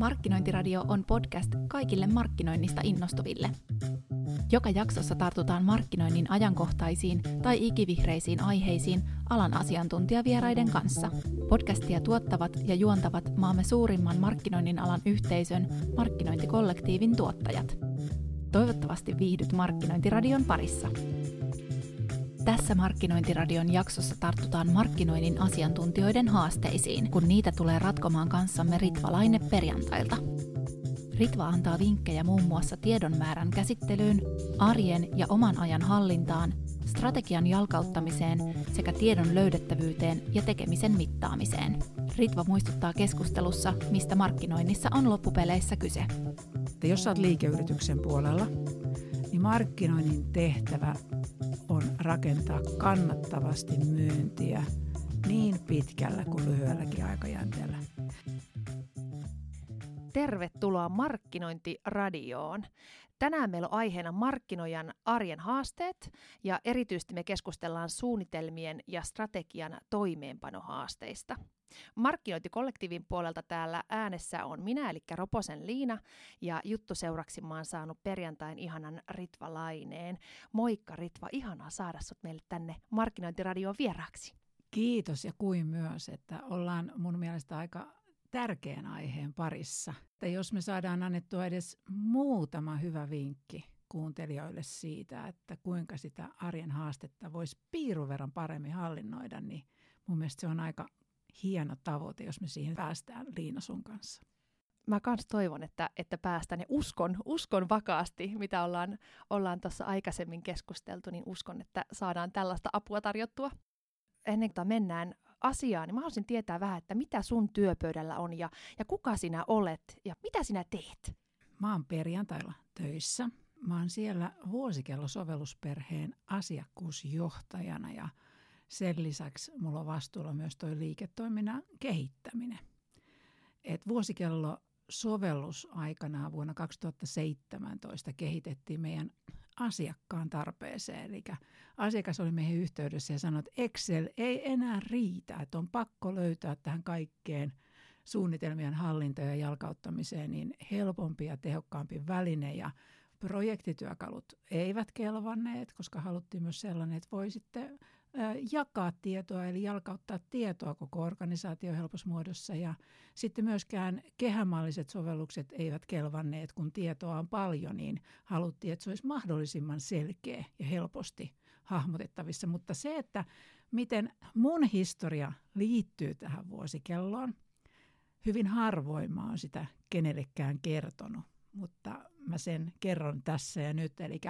Markkinointiradio on podcast kaikille markkinoinnista innostuville. Joka jaksossa tartutaan markkinoinnin ajankohtaisiin tai ikivihreisiin aiheisiin alan asiantuntijavieraiden kanssa. Podcastia tuottavat ja juontavat maamme suurimman markkinoinnin alan yhteisön markkinointikollektiivin tuottajat. Toivottavasti viihdyt Markkinointiradion parissa. Tässä Markkinointiradion jaksossa tartutaan markkinoinnin asiantuntijoiden haasteisiin, kun niitä tulee ratkomaan kanssamme Ritva Laine perjantailta. Ritva antaa vinkkejä muun muassa tiedon määrän käsittelyyn, arjen ja oman ajan hallintaan, strategian jalkauttamiseen sekä tiedon löydettävyyteen ja tekemisen mittaamiseen. Ritva muistuttaa keskustelussa, mistä markkinoinnissa on loppupeleissä kyse. Jos olet liikeyrityksen puolella, niin markkinoinnin tehtävä rakentaa kannattavasti myyntiä niin pitkällä kuin lyhyelläkin aikajänteellä. Tervetuloa Markkinointiradioon. Tänään meillä on aiheena markkinoijan arjen haasteet ja erityisesti me keskustellaan suunnitelmien ja strategian toimeenpanohaasteista. Markkinointikollektiivin puolelta täällä äänessä on minä, eli Roposen Liina, ja juttuseuraksi mä oon saanut perjantain ihanan Ritva Laineen. Moikka Ritva, ihanaa saada sut meille tänne Markkinointiradioon vieraaksi. Kiitos ja kuin myös, että ollaan mun mielestä aika tärkeän aiheen parissa. Että jos me saadaan annettua edes muutama hyvä vinkki kuuntelijoille siitä, että kuinka sitä arjen haastetta voisi piiruverran paremmin hallinnoida, niin mun mielestä se on aika hieno tavoite, jos me siihen päästään Liina sun kanssa. Mä kans toivon, että, että päästään ja uskon, uskon vakaasti, mitä ollaan, ollaan tuossa aikaisemmin keskusteltu, niin uskon, että saadaan tällaista apua tarjottua. Ennen kuin mennään asiaan, niin mä haluaisin tietää vähän, että mitä sun työpöydällä on ja, ja kuka sinä olet ja mitä sinä teet? Mä oon perjantailla töissä. Mä oon siellä vuosikellosovellusperheen asiakkuusjohtajana ja sen lisäksi mulla on vastuulla myös tuo liiketoiminnan kehittäminen. Et vuosikello sovellus aikanaan vuonna 2017 kehitettiin meidän asiakkaan tarpeeseen. Eli asiakas oli meihin yhteydessä ja sanoi, että Excel ei enää riitä, että on pakko löytää tähän kaikkeen suunnitelmien hallinta ja jalkauttamiseen niin helpompi ja tehokkaampi väline ja projektityökalut eivät kelvanneet, koska haluttiin myös sellainen, että voi sitten jakaa tietoa eli jalkauttaa tietoa koko organisaatio helpossa muodossa ja sitten myöskään kehämalliset sovellukset eivät kelvanneet, kun tietoa on paljon, niin haluttiin, että se olisi mahdollisimman selkeä ja helposti hahmotettavissa. Mutta se, että miten mun historia liittyy tähän vuosikelloon, hyvin harvoin mä oon sitä kenellekään kertonut, mutta mä sen kerron tässä ja nyt. Eli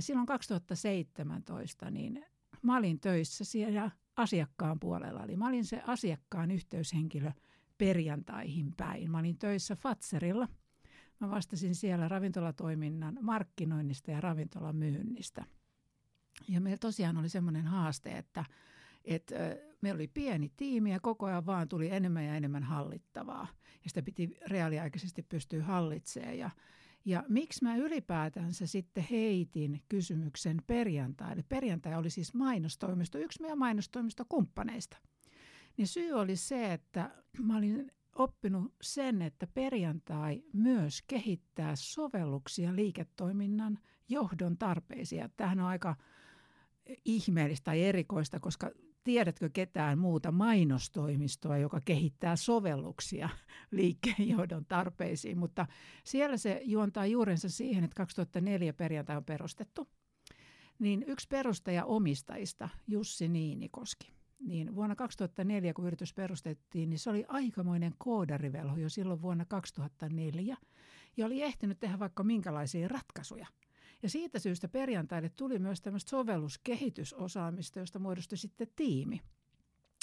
silloin 2017 niin mä olin töissä siellä asiakkaan puolella. Eli mä olin se asiakkaan yhteyshenkilö perjantaihin päin. Mä olin töissä Fatserilla. Mä vastasin siellä ravintolatoiminnan markkinoinnista ja ravintolamyynnistä. Ja meillä tosiaan oli semmoinen haaste, että, että meillä oli pieni tiimi ja koko ajan vaan tuli enemmän ja enemmän hallittavaa. Ja sitä piti reaaliaikaisesti pystyä hallitsemaan. Ja, ja miksi mä ylipäätänsä sitten heitin kysymyksen perjantaille? Perjantai oli siis mainostoimisto, yksi meidän mainostoimistokumppaneista. Niin syy oli se, että mä olin oppinut sen, että perjantai myös kehittää sovelluksia liiketoiminnan johdon tarpeisiin. Tämähän on aika ihmeellistä tai erikoista, koska tiedätkö ketään muuta mainostoimistoa, joka kehittää sovelluksia liikkeenjohdon tarpeisiin, mutta siellä se juontaa juurensa siihen, että 2004 perjantai on perustettu. Niin yksi perustaja omistajista, Jussi Niinikoski, niin vuonna 2004, kun yritys perustettiin, niin se oli aikamoinen koodarivelho jo silloin vuonna 2004 ja oli ehtinyt tehdä vaikka minkälaisia ratkaisuja – ja siitä syystä perjantaille tuli myös tämmöistä sovelluskehitysosaamista, josta muodostui sitten tiimi.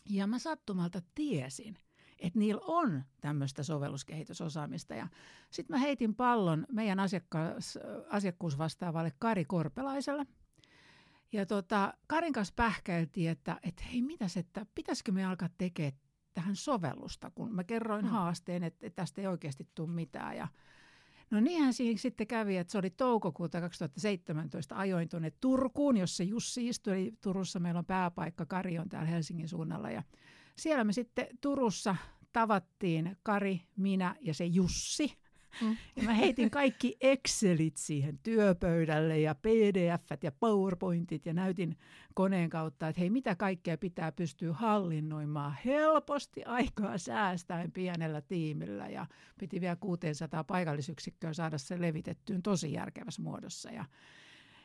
Ja mä sattumalta tiesin, että niillä on tämmöistä sovelluskehitysosaamista. Ja sitten mä heitin pallon meidän asiakkaas, asiakkuusvastaavalle Kari Korpelaiselle. Ja tota, Karin kanssa pähkäiltiin, että, että hei mitäs, että pitäisikö me alkaa tekemään tähän sovellusta, kun mä kerroin mm. haasteen, että, että tästä ei oikeasti tule mitään. Ja No niinhän siinä sitten kävi, että se oli toukokuuta 2017. Ajoin tuonne Turkuun, jossa Jussi istui. Eli Turussa meillä on pääpaikka, Kari on täällä Helsingin suunnalla. Ja siellä me sitten Turussa tavattiin Kari, minä ja se Jussi. Mm. Ja mä heitin kaikki Excelit siihen työpöydälle ja pdf ja PowerPointit ja näytin koneen kautta, että hei mitä kaikkea pitää pystyä hallinnoimaan helposti aikaa säästäen pienellä tiimillä ja piti vielä 600 paikallisyksikköä saada se levitettyyn tosi järkevässä muodossa. Ja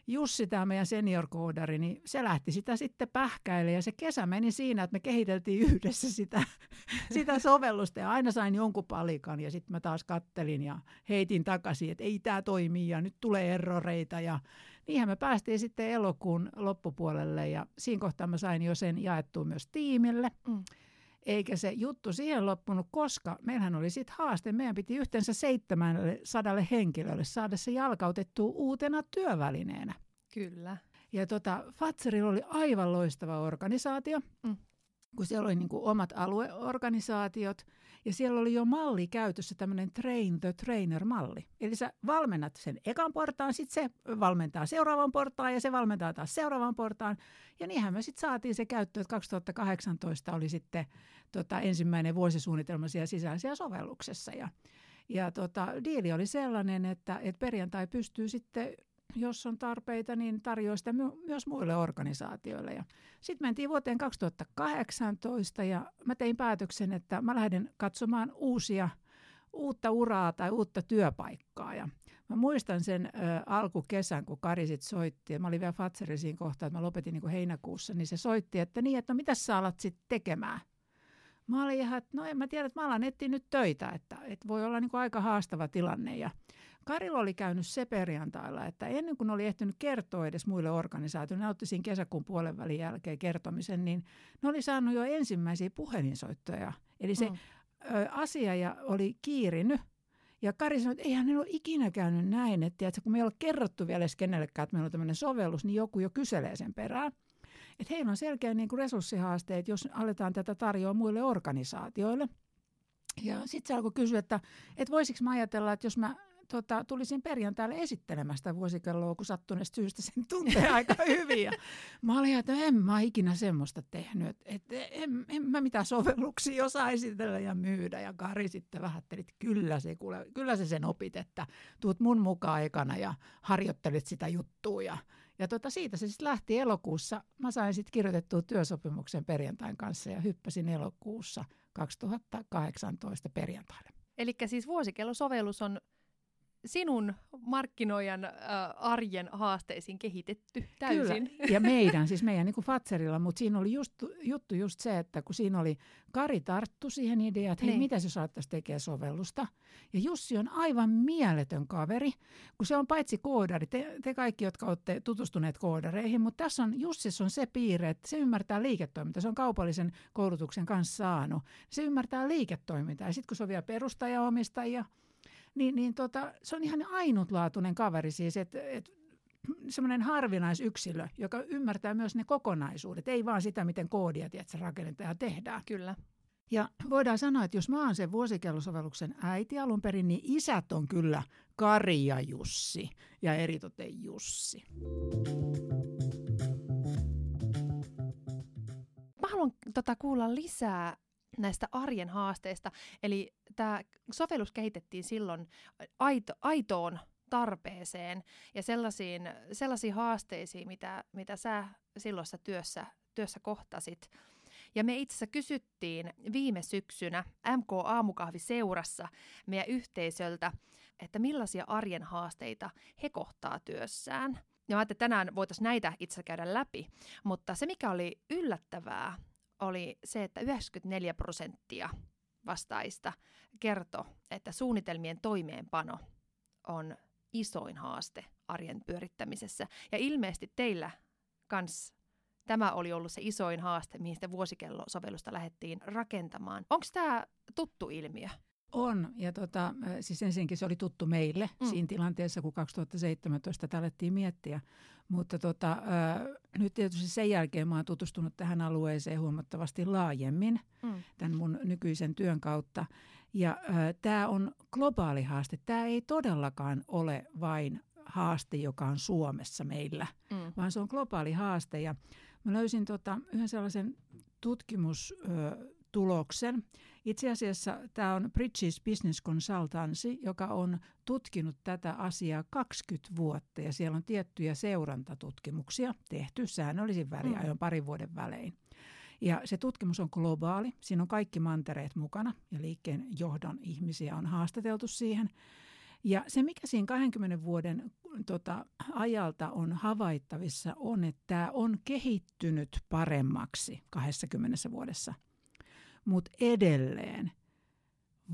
Jussi, tämä meidän senior-koodari, niin se lähti sitä sitten pähkäille ja se kesä meni siinä, että me kehiteltiin yhdessä sitä, sitä sovellusta ja aina sain jonkun palikan ja sitten mä taas kattelin ja heitin takaisin, että ei tämä toimi ja nyt tulee erroreita ja niinhän me päästiin sitten elokuun loppupuolelle ja siinä kohtaa mä sain jo sen jaettua myös tiimille. Mm. Eikä se juttu siihen loppunut, koska meillähän oli sitten haaste. Meidän piti yhteensä 700 henkilölle saada se jalkautettua uutena työvälineenä. Kyllä. Ja tota, Fatserilla oli aivan loistava organisaatio, Mm. Kun siellä oli niin kuin omat alueorganisaatiot. Ja siellä oli jo malli käytössä, tämmöinen train the trainer-malli. Eli sä valmennat sen ekan portaan, sitten se valmentaa seuraavan portaan ja se valmentaa taas seuraavan portaan. Ja niinhän me sitten saatiin se käyttöön, että 2018 oli sitten tota, ensimmäinen vuosisuunnitelma siellä sisäisiä sovelluksessa. Ja, ja tota, diili oli sellainen, että, että perjantai pystyy sitten jos on tarpeita, niin tarjoaa sitä my- myös muille organisaatioille. Sitten mentiin vuoteen 2018 ja mä tein päätöksen, että mä lähden katsomaan uusia, uutta uraa tai uutta työpaikkaa. Ja mä muistan sen ö, alkukesän, kun Kari sit soitti, ja mä olin vielä Fatseri siinä kohtaa, että mä lopetin niin kuin heinäkuussa, niin se soitti, että niin, että no mitä sä alat sitten tekemään? Mä olin ihan, että no en mä tiedä, että mä alan etsiä nyt töitä, että, että voi olla niin kuin aika haastava tilanne. Ja Karilla oli käynyt se perjantailla, että ennen kuin oli ehtinyt kertoa edes muille organisaatioille, ne otti siinä kesäkuun puolen välin jälkeen kertomisen, niin ne oli saanut jo ensimmäisiä puhelinsoittoja. Eli se Mm. ö, asia ja oli kiirinyt. Ja Kari sanoi, että eihän ne ole ikinä käynyt näin, että tiedätkö, kun me ei ole kerrottu vielä edes kenellekään, että meillä on tämmöinen sovellus, niin joku jo kyselee sen perään. Että heillä on selkeä niin kuin resurssihaasteet, jos aletaan tätä tarjoa muille organisaatioille. Ja sitten se alkoi kysyä, että, että voisiko mä ajatella, että jos mä tota, tulisin perjantaille esittelemään sitä vuosikelloa, kun sattuneesta syystä sen tuntee aika hyvin. Ja mä olin, että en mä ikinä semmoista tehnyt, että, että en, en mä mitään sovelluksia osaa esitellä ja myydä. Ja Kari sitten vähätteli, että kyllä se, kuule, kyllä se sen opit, että tuut mun mukaan ekana ja harjoittelit sitä juttua. Ja, ja tota, siitä se sitten lähti elokuussa. Mä sain sitten kirjoitettua työsopimuksen perjantain kanssa ja hyppäsin elokuussa 2018 perjantaille. Eli siis vuosikellosovellus on sinun markkinoijan äh, arjen haasteisiin kehitetty täysin. Kyllä. Ja meidän, siis meidän niin kuin Fatserilla, mutta siinä oli just, juttu just se, että kun siinä oli, Kari tarttu siihen ideaan, että hei, Niin. mitä se saattaisi tekemään sovellusta. Ja Jussi on aivan mieletön kaveri, kun se on paitsi koodari, te, te kaikki, jotka olette tutustuneet koodareihin, mutta tässä on, Jussissa on se piirre, että se ymmärtää liiketoimintaa, se on kaupallisen koulutuksen kanssa saanut. Se ymmärtää liiketoimintaa ja sitten kun se on vielä perustajaomistaja, niin, niin tota, se on ihan ainutlaatuinen kaveri siis, että et, semmoinen harvinaisyksilö, joka ymmärtää myös ne kokonaisuudet, ei vaan sitä, miten koodia tiedätkö, rakennetaan ja tehdään. Kyllä. Ja voidaan sanoa, että jos mä oon sen vuosikellosovelluksen äiti alun perin, niin isät on kyllä Kari ja Jussi ja eritoten Jussi. Mä haluan tota, kuulla lisää näistä arjen haasteista. Eli tämä sovellus kehitettiin silloin aito, aitoon tarpeeseen ja sellaisiin, sellaisiin haasteisiin, mitä, mitä sä silloisessa työssä, työssä kohtasit. Ja me itse asiassa kysyttiin viime syksynä MK Aamukahvi seurassa meidän yhteisöltä, että millaisia arjen haasteita he kohtaa työssään. Ja mä ajattelin, että tänään voitaisiin näitä itse käydä läpi. Mutta se, mikä oli yllättävää, oli se, että 94 prosenttia vastaista kertoi, että suunnitelmien toimeenpano on isoin haaste arjen pyörittämisessä. Ja ilmeisesti teillä kans tämä oli ollut se isoin haaste, mihin sitä vuosikellosovellusta lähdettiin rakentamaan. Onko tämä tuttu ilmiö? On, ja tota, siis ensinnäkin se oli tuttu meille Mm. siinä tilanteessa, kun 2017 tätä alettiin miettiä. Mutta tota, äh, nyt tietysti sen jälkeen mä oon tutustunut tähän alueeseen huomattavasti laajemmin Mm. tämän mun nykyisen työn kautta. Ja äh, tämä on globaali haaste. Tämä ei todellakaan ole vain haaste, joka on Suomessa meillä, Mm. vaan se on globaali haaste. Ja mä löysin tota, yhden sellaisen tutkimustuloksen, tuloksen. Itse asiassa tämä on Bridges Business Consultancy, joka on tutkinut tätä asiaa 20 vuotta ja siellä on tiettyjä seurantatutkimuksia tehty säännöllisin väliajoin mm. parin vuoden välein. Ja se tutkimus on globaali. Siinä on kaikki mantereet mukana ja liikkeen johdon ihmisiä on haastateltu siihen. Ja se, mikä siinä 20 vuoden tota, ajalta on havaittavissa, on, että tämä on kehittynyt paremmaksi 20 vuodessa. Mutta edelleen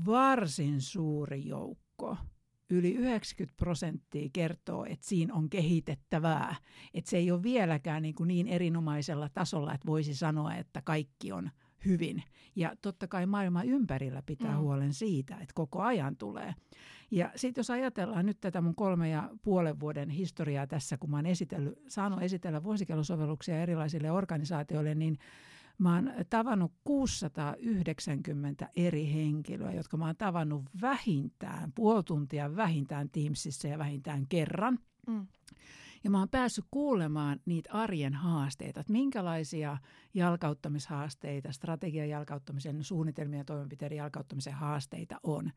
varsin suuri joukko, yli 90 prosenttia kertoo, että siinä on kehitettävää. Että se ei ole vieläkään niin, kuin niin erinomaisella tasolla, että voisi sanoa, että kaikki on hyvin. Ja totta kai maailma ympärillä pitää mm. huolen siitä, että koko ajan tulee. Ja sitten jos ajatellaan nyt tätä mun kolme ja puolen vuoden historiaa tässä, kun mä oon esitellyt, saanut esitellä vuosikellosovelluksia erilaisille organisaatioille, niin Mä oon tavannut 690 eri henkilöä, jotka mä oon tavannut vähintään puoli tuntia vähintään Teamsissa ja vähintään kerran. Mm. Ja mä oon päässyt kuulemaan niitä arjen haasteita, että minkälaisia jalkauttamishaasteita, strategian jalkauttamisen, suunnitelmien ja toimenpiteiden jalkauttamisen haasteita on.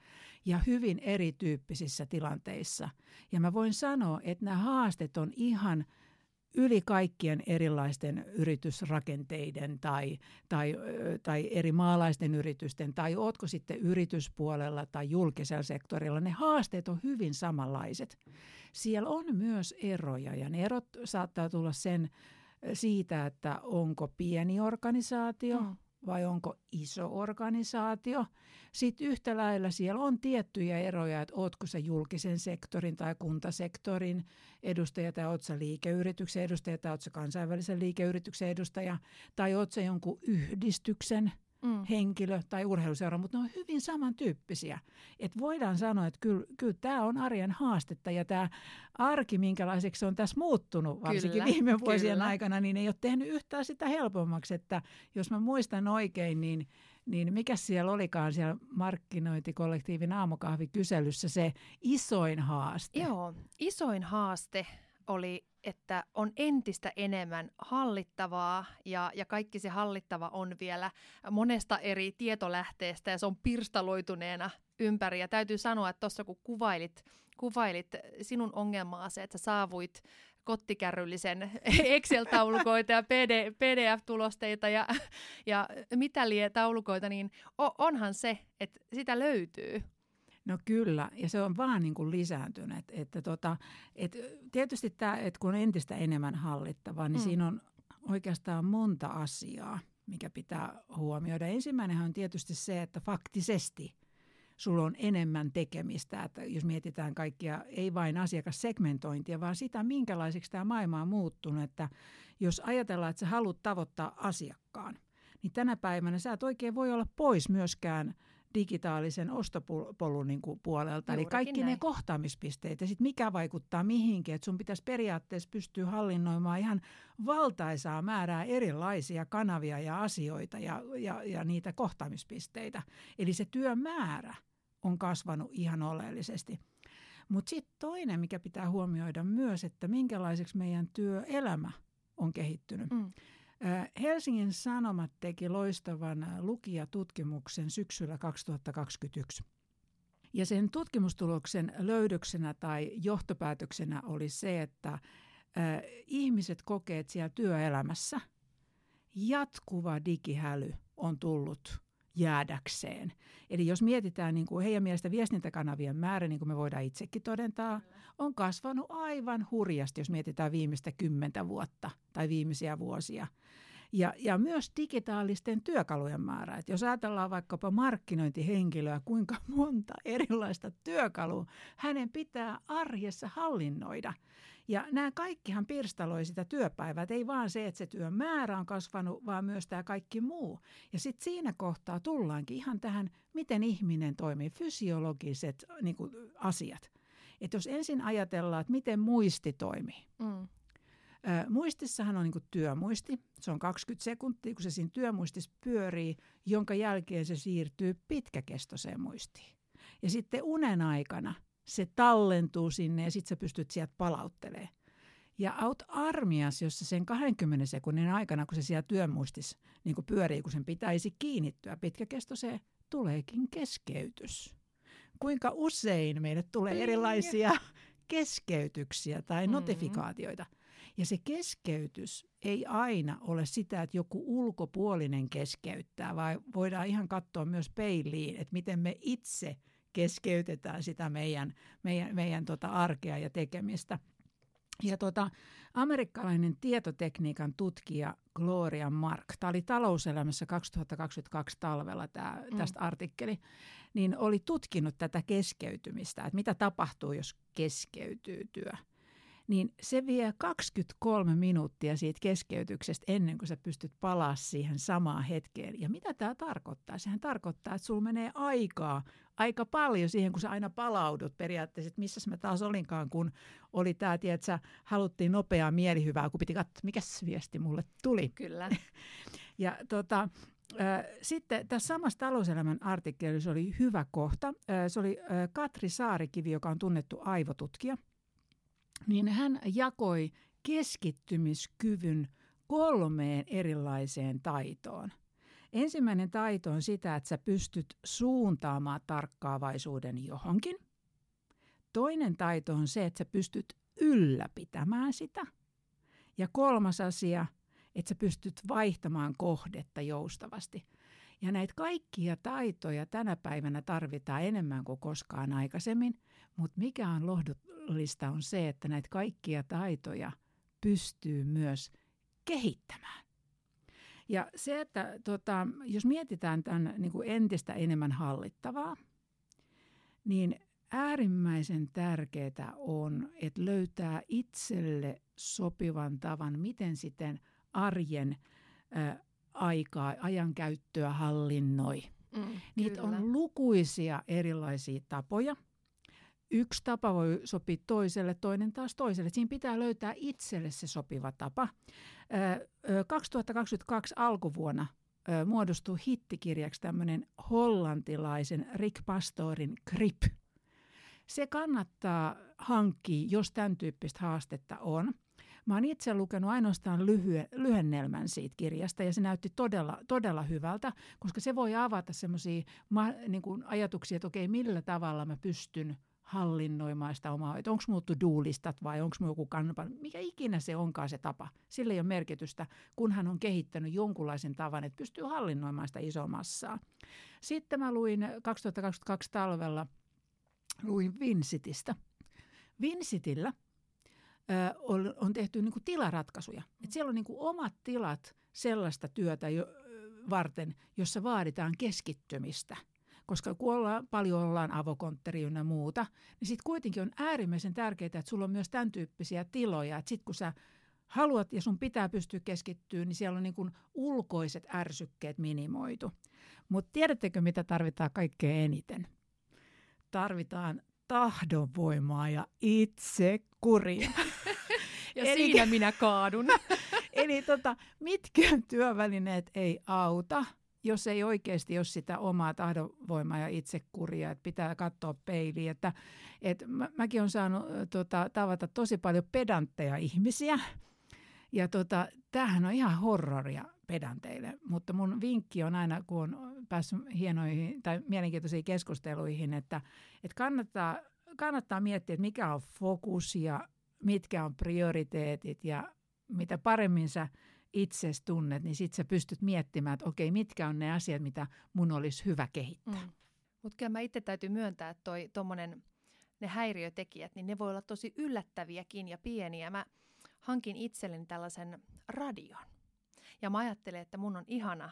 Ja hyvin erityyppisissä tilanteissa. Ja mä voin sanoa, että nämä haasteet on ihan – yli kaikkien erilaisten yritysrakenteiden tai, tai, tai eri maalaisten yritysten, tai ootko sitten yrityspuolella tai julkisella sektorilla, ne haasteet on hyvin samanlaiset. Siellä on myös eroja, ja ne erot saattaa tulla sen siitä, että onko pieni organisaatio, mm vai onko iso organisaatio. Sitten yhtä lailla siellä on tiettyjä eroja, että ootko se julkisen sektorin tai kuntasektorin edustaja tai ootko liikeyrityksen edustaja tai ootko kansainvälisen liikeyrityksen edustaja tai ootko jonkun yhdistyksen – mm. henkilö tai urheiluseura, mutta ne on hyvin samantyyppisiä. Et voidaan sanoa, että kyllä, kyllä tämä on arjen haastetta ja tämä arki, minkälaiseksi se on tässä muuttunut, varsinkin kyllä, viime vuosien kyllä. aikana, niin ei ole tehnyt yhtään sitä helpommaksi. Että jos mä muistan oikein, niin niin mikä siellä olikaan siellä markkinointikollektiivin aamukahvikyselyssä se isoin haaste? Joo, isoin haaste oli, että on entistä enemmän hallittavaa ja, ja kaikki se hallittava on vielä monesta eri tietolähteestä ja se on pirstaloituneena ympäri. Ja täytyy sanoa, että tuossa kun kuvailit, kuvailit sinun ongelmaasi, että sä saavuit kottikärryllisen Excel-taulukoita ja PD, PDF-tulosteita ja, ja mitä lie taulukoita, niin onhan se, että sitä löytyy. No kyllä, ja se on vaan niin kuin lisääntynyt. Että tota, et tietysti tämä, että kun on entistä enemmän hallittavaa, niin mm. siinä on oikeastaan monta asiaa, mikä pitää huomioida. Ensimmäinen on tietysti se, että faktisesti sulla on enemmän tekemistä. Että jos mietitään kaikkia, ei vain asiakassegmentointia, vaan sitä, minkälaiseksi tämä maailma on muuttunut. Että jos ajatellaan, että sä haluat tavoittaa asiakkaan, niin tänä päivänä sä et oikein voi olla pois myöskään – digitaalisen ostopolun niin kuin puolelta. Juurikin Eli kaikki näin. ne kohtaamispisteet ja sitten mikä vaikuttaa mihinkin. Että sun pitäisi periaatteessa pystyä hallinnoimaan ihan valtaisaa määrää erilaisia kanavia ja asioita ja, ja, ja niitä kohtaamispisteitä. Eli se työmäärä on kasvanut ihan oleellisesti. Mutta sitten toinen, mikä pitää huomioida myös, että minkälaiseksi meidän työelämä on kehittynyt. Mm. Helsingin Sanomat teki loistavan lukijatutkimuksen syksyllä 2021. Ja sen tutkimustuloksen löydöksenä tai johtopäätöksenä oli se, että ihmiset kokee, että siellä työelämässä jatkuva digihäly on tullut jäädäkseen. Eli jos mietitään niin kuin heidän mielestä viestintäkanavien määrä, niin kuin me voidaan itsekin todentaa, on kasvanut aivan hurjasti, jos mietitään viimeistä kymmentä vuotta tai viimeisiä vuosia. Ja, ja myös digitaalisten työkalujen määrä. Et jos ajatellaan vaikkapa markkinointihenkilöä, kuinka monta erilaista työkalua hänen pitää arjessa hallinnoida. Ja nämä kaikkihan pirstaloi sitä työpäivää. Et ei vaan se, että se työn määrä on kasvanut, vaan myös tämä kaikki muu. Ja sitten siinä kohtaa tullaankin ihan tähän, miten ihminen toimii, fysiologiset niin kuin, asiat. Että jos ensin ajatellaan, että miten muisti toimii. Mm. Muistissahan on niin työmuisti. Se on 20 sekuntia, kun se siinä työmuistissa pyörii, jonka jälkeen se siirtyy pitkäkestoiseen muistiin. Ja sitten unen aikana – se tallentuu sinne ja sitten sä pystyt sieltä palauttelemaan. Ja aut armias, jossa sen 20 sekunnin aikana, kun se siellä työmuistis niin pyörii, kun sen pitäisi kiinnittyä pitkäkestoiseen, tuleekin keskeytys. Kuinka usein meille tulee erilaisia keskeytyksiä tai mm-hmm. notifikaatioita. Ja se keskeytys ei aina ole sitä, että joku ulkopuolinen keskeyttää, vaan voidaan ihan katsoa myös peiliin, että miten me itse keskeytetään sitä meidän, meidän, meidän tota arkea ja tekemistä. Ja tota, amerikkalainen tietotekniikan tutkija Gloria Mark, tämä oli talouselämässä 2022 talvella tämä, mm. tästä artikkeli, niin oli tutkinut tätä keskeytymistä, että mitä tapahtuu, jos keskeytyy työ niin se vie 23 minuuttia siitä keskeytyksestä ennen kuin sä pystyt palaa siihen samaan hetkeen. Ja mitä tämä tarkoittaa? Sehän tarkoittaa, että sulla menee aikaa aika paljon siihen, kun sä aina palaudut periaatteessa, että missä mä taas olinkaan, kun oli tämä, että sä haluttiin nopeaa mielihyvää, kun piti katsoa, mikä viesti mulle tuli. Kyllä. ja tota, sitten tässä samassa talouselämän artikkelissa oli hyvä kohta. Se oli Katri Saarikivi, joka on tunnettu aivotutkija – niin hän jakoi keskittymiskyvyn kolmeen erilaiseen taitoon. Ensimmäinen taito on sitä, että sä pystyt suuntaamaan tarkkaavaisuuden johonkin. Toinen taito on se, että sä pystyt ylläpitämään sitä. Ja kolmas asia, että sä pystyt vaihtamaan kohdetta joustavasti. Ja näitä kaikkia taitoja tänä päivänä tarvitaan enemmän kuin koskaan aikaisemmin, mutta mikä on lohdullista on se, että näitä kaikkia taitoja pystyy myös kehittämään. Ja se, että tota, jos mietitään tämän niin kuin entistä enemmän hallittavaa, niin äärimmäisen tärkeää on, että löytää itselle sopivan tavan, miten sitten arjen aikaa, ajankäyttöä hallinnoi. Mm, Niitä kyllä. on lukuisia erilaisia tapoja. Yksi tapa voi sopia toiselle, toinen taas toiselle. Siinä pitää löytää itselle se sopiva tapa. 2022 alkuvuonna muodostui hittikirjaksi tämmöinen hollantilaisen Rick Pastorin Grip. Se kannattaa hankkia, jos tämän tyyppistä haastetta on – Mä oon itse lukenut ainoastaan lyhyen, lyhennelmän siitä kirjasta ja se näytti todella, todella hyvältä, koska se voi avata semmoisia niin ajatuksia, että okei, millä tavalla mä pystyn hallinnoimaan sitä omaa, että onko muuttu duulistat vai onko joku kanpan, mikä ikinä se onkaan se tapa. Sillä ei ole merkitystä, kun hän on kehittänyt jonkunlaisen tavan, että pystyy hallinnoimaan sitä isoa massaa. Sitten mä luin 2022 talvella, luin Vincitistä. Vincitillä – on, on tehty niin kuin tilaratkaisuja. Et siellä on niin kuin omat tilat sellaista työtä jo, varten, jossa vaaditaan keskittymistä. Koska kun ollaan, paljon ollaan avokontteri ja muuta, niin sitten kuitenkin on äärimmäisen tärkeää, että sulla on myös tämän tyyppisiä tiloja. Että sitten kun sä haluat ja sun pitää pystyä keskittymään, niin siellä on niin kuin ulkoiset ärsykkeet minimoitu. Mutta tiedättekö, mitä tarvitaan kaikkein eniten? Tarvitaan tahdonvoimaa ja itsekuria. ja eli, siinä minä kaadun. eli tota, mitkään työvälineet ei auta, jos ei oikeasti ole sitä omaa tahdonvoimaa ja itsekuria, että pitää katsoa peiliin. Että, et mä, mäkin olen saanut tota, tavata tosi paljon pedantteja ihmisiä, ja tota, tämähän on ihan horroria pedanteille, mutta mun vinkki on aina, kun on päässyt hienoihin tai mielenkiintoisiin keskusteluihin, että, että kannattaa, kannattaa miettiä, että mikä on fokus ja mitkä on prioriteetit ja mitä paremmin sä itse tunnet, niin sitten sä pystyt miettimään, että okei, mitkä on ne asiat, mitä mun olisi hyvä kehittää. Mm. Mutta kyllä mä itse täytyy myöntää, että toi, tommonen, ne häiriötekijät, niin ne voi olla tosi yllättäviäkin ja pieniä. Mä hankin itselleni tällaisen radion. Ja mä ajattelen, että mun on ihana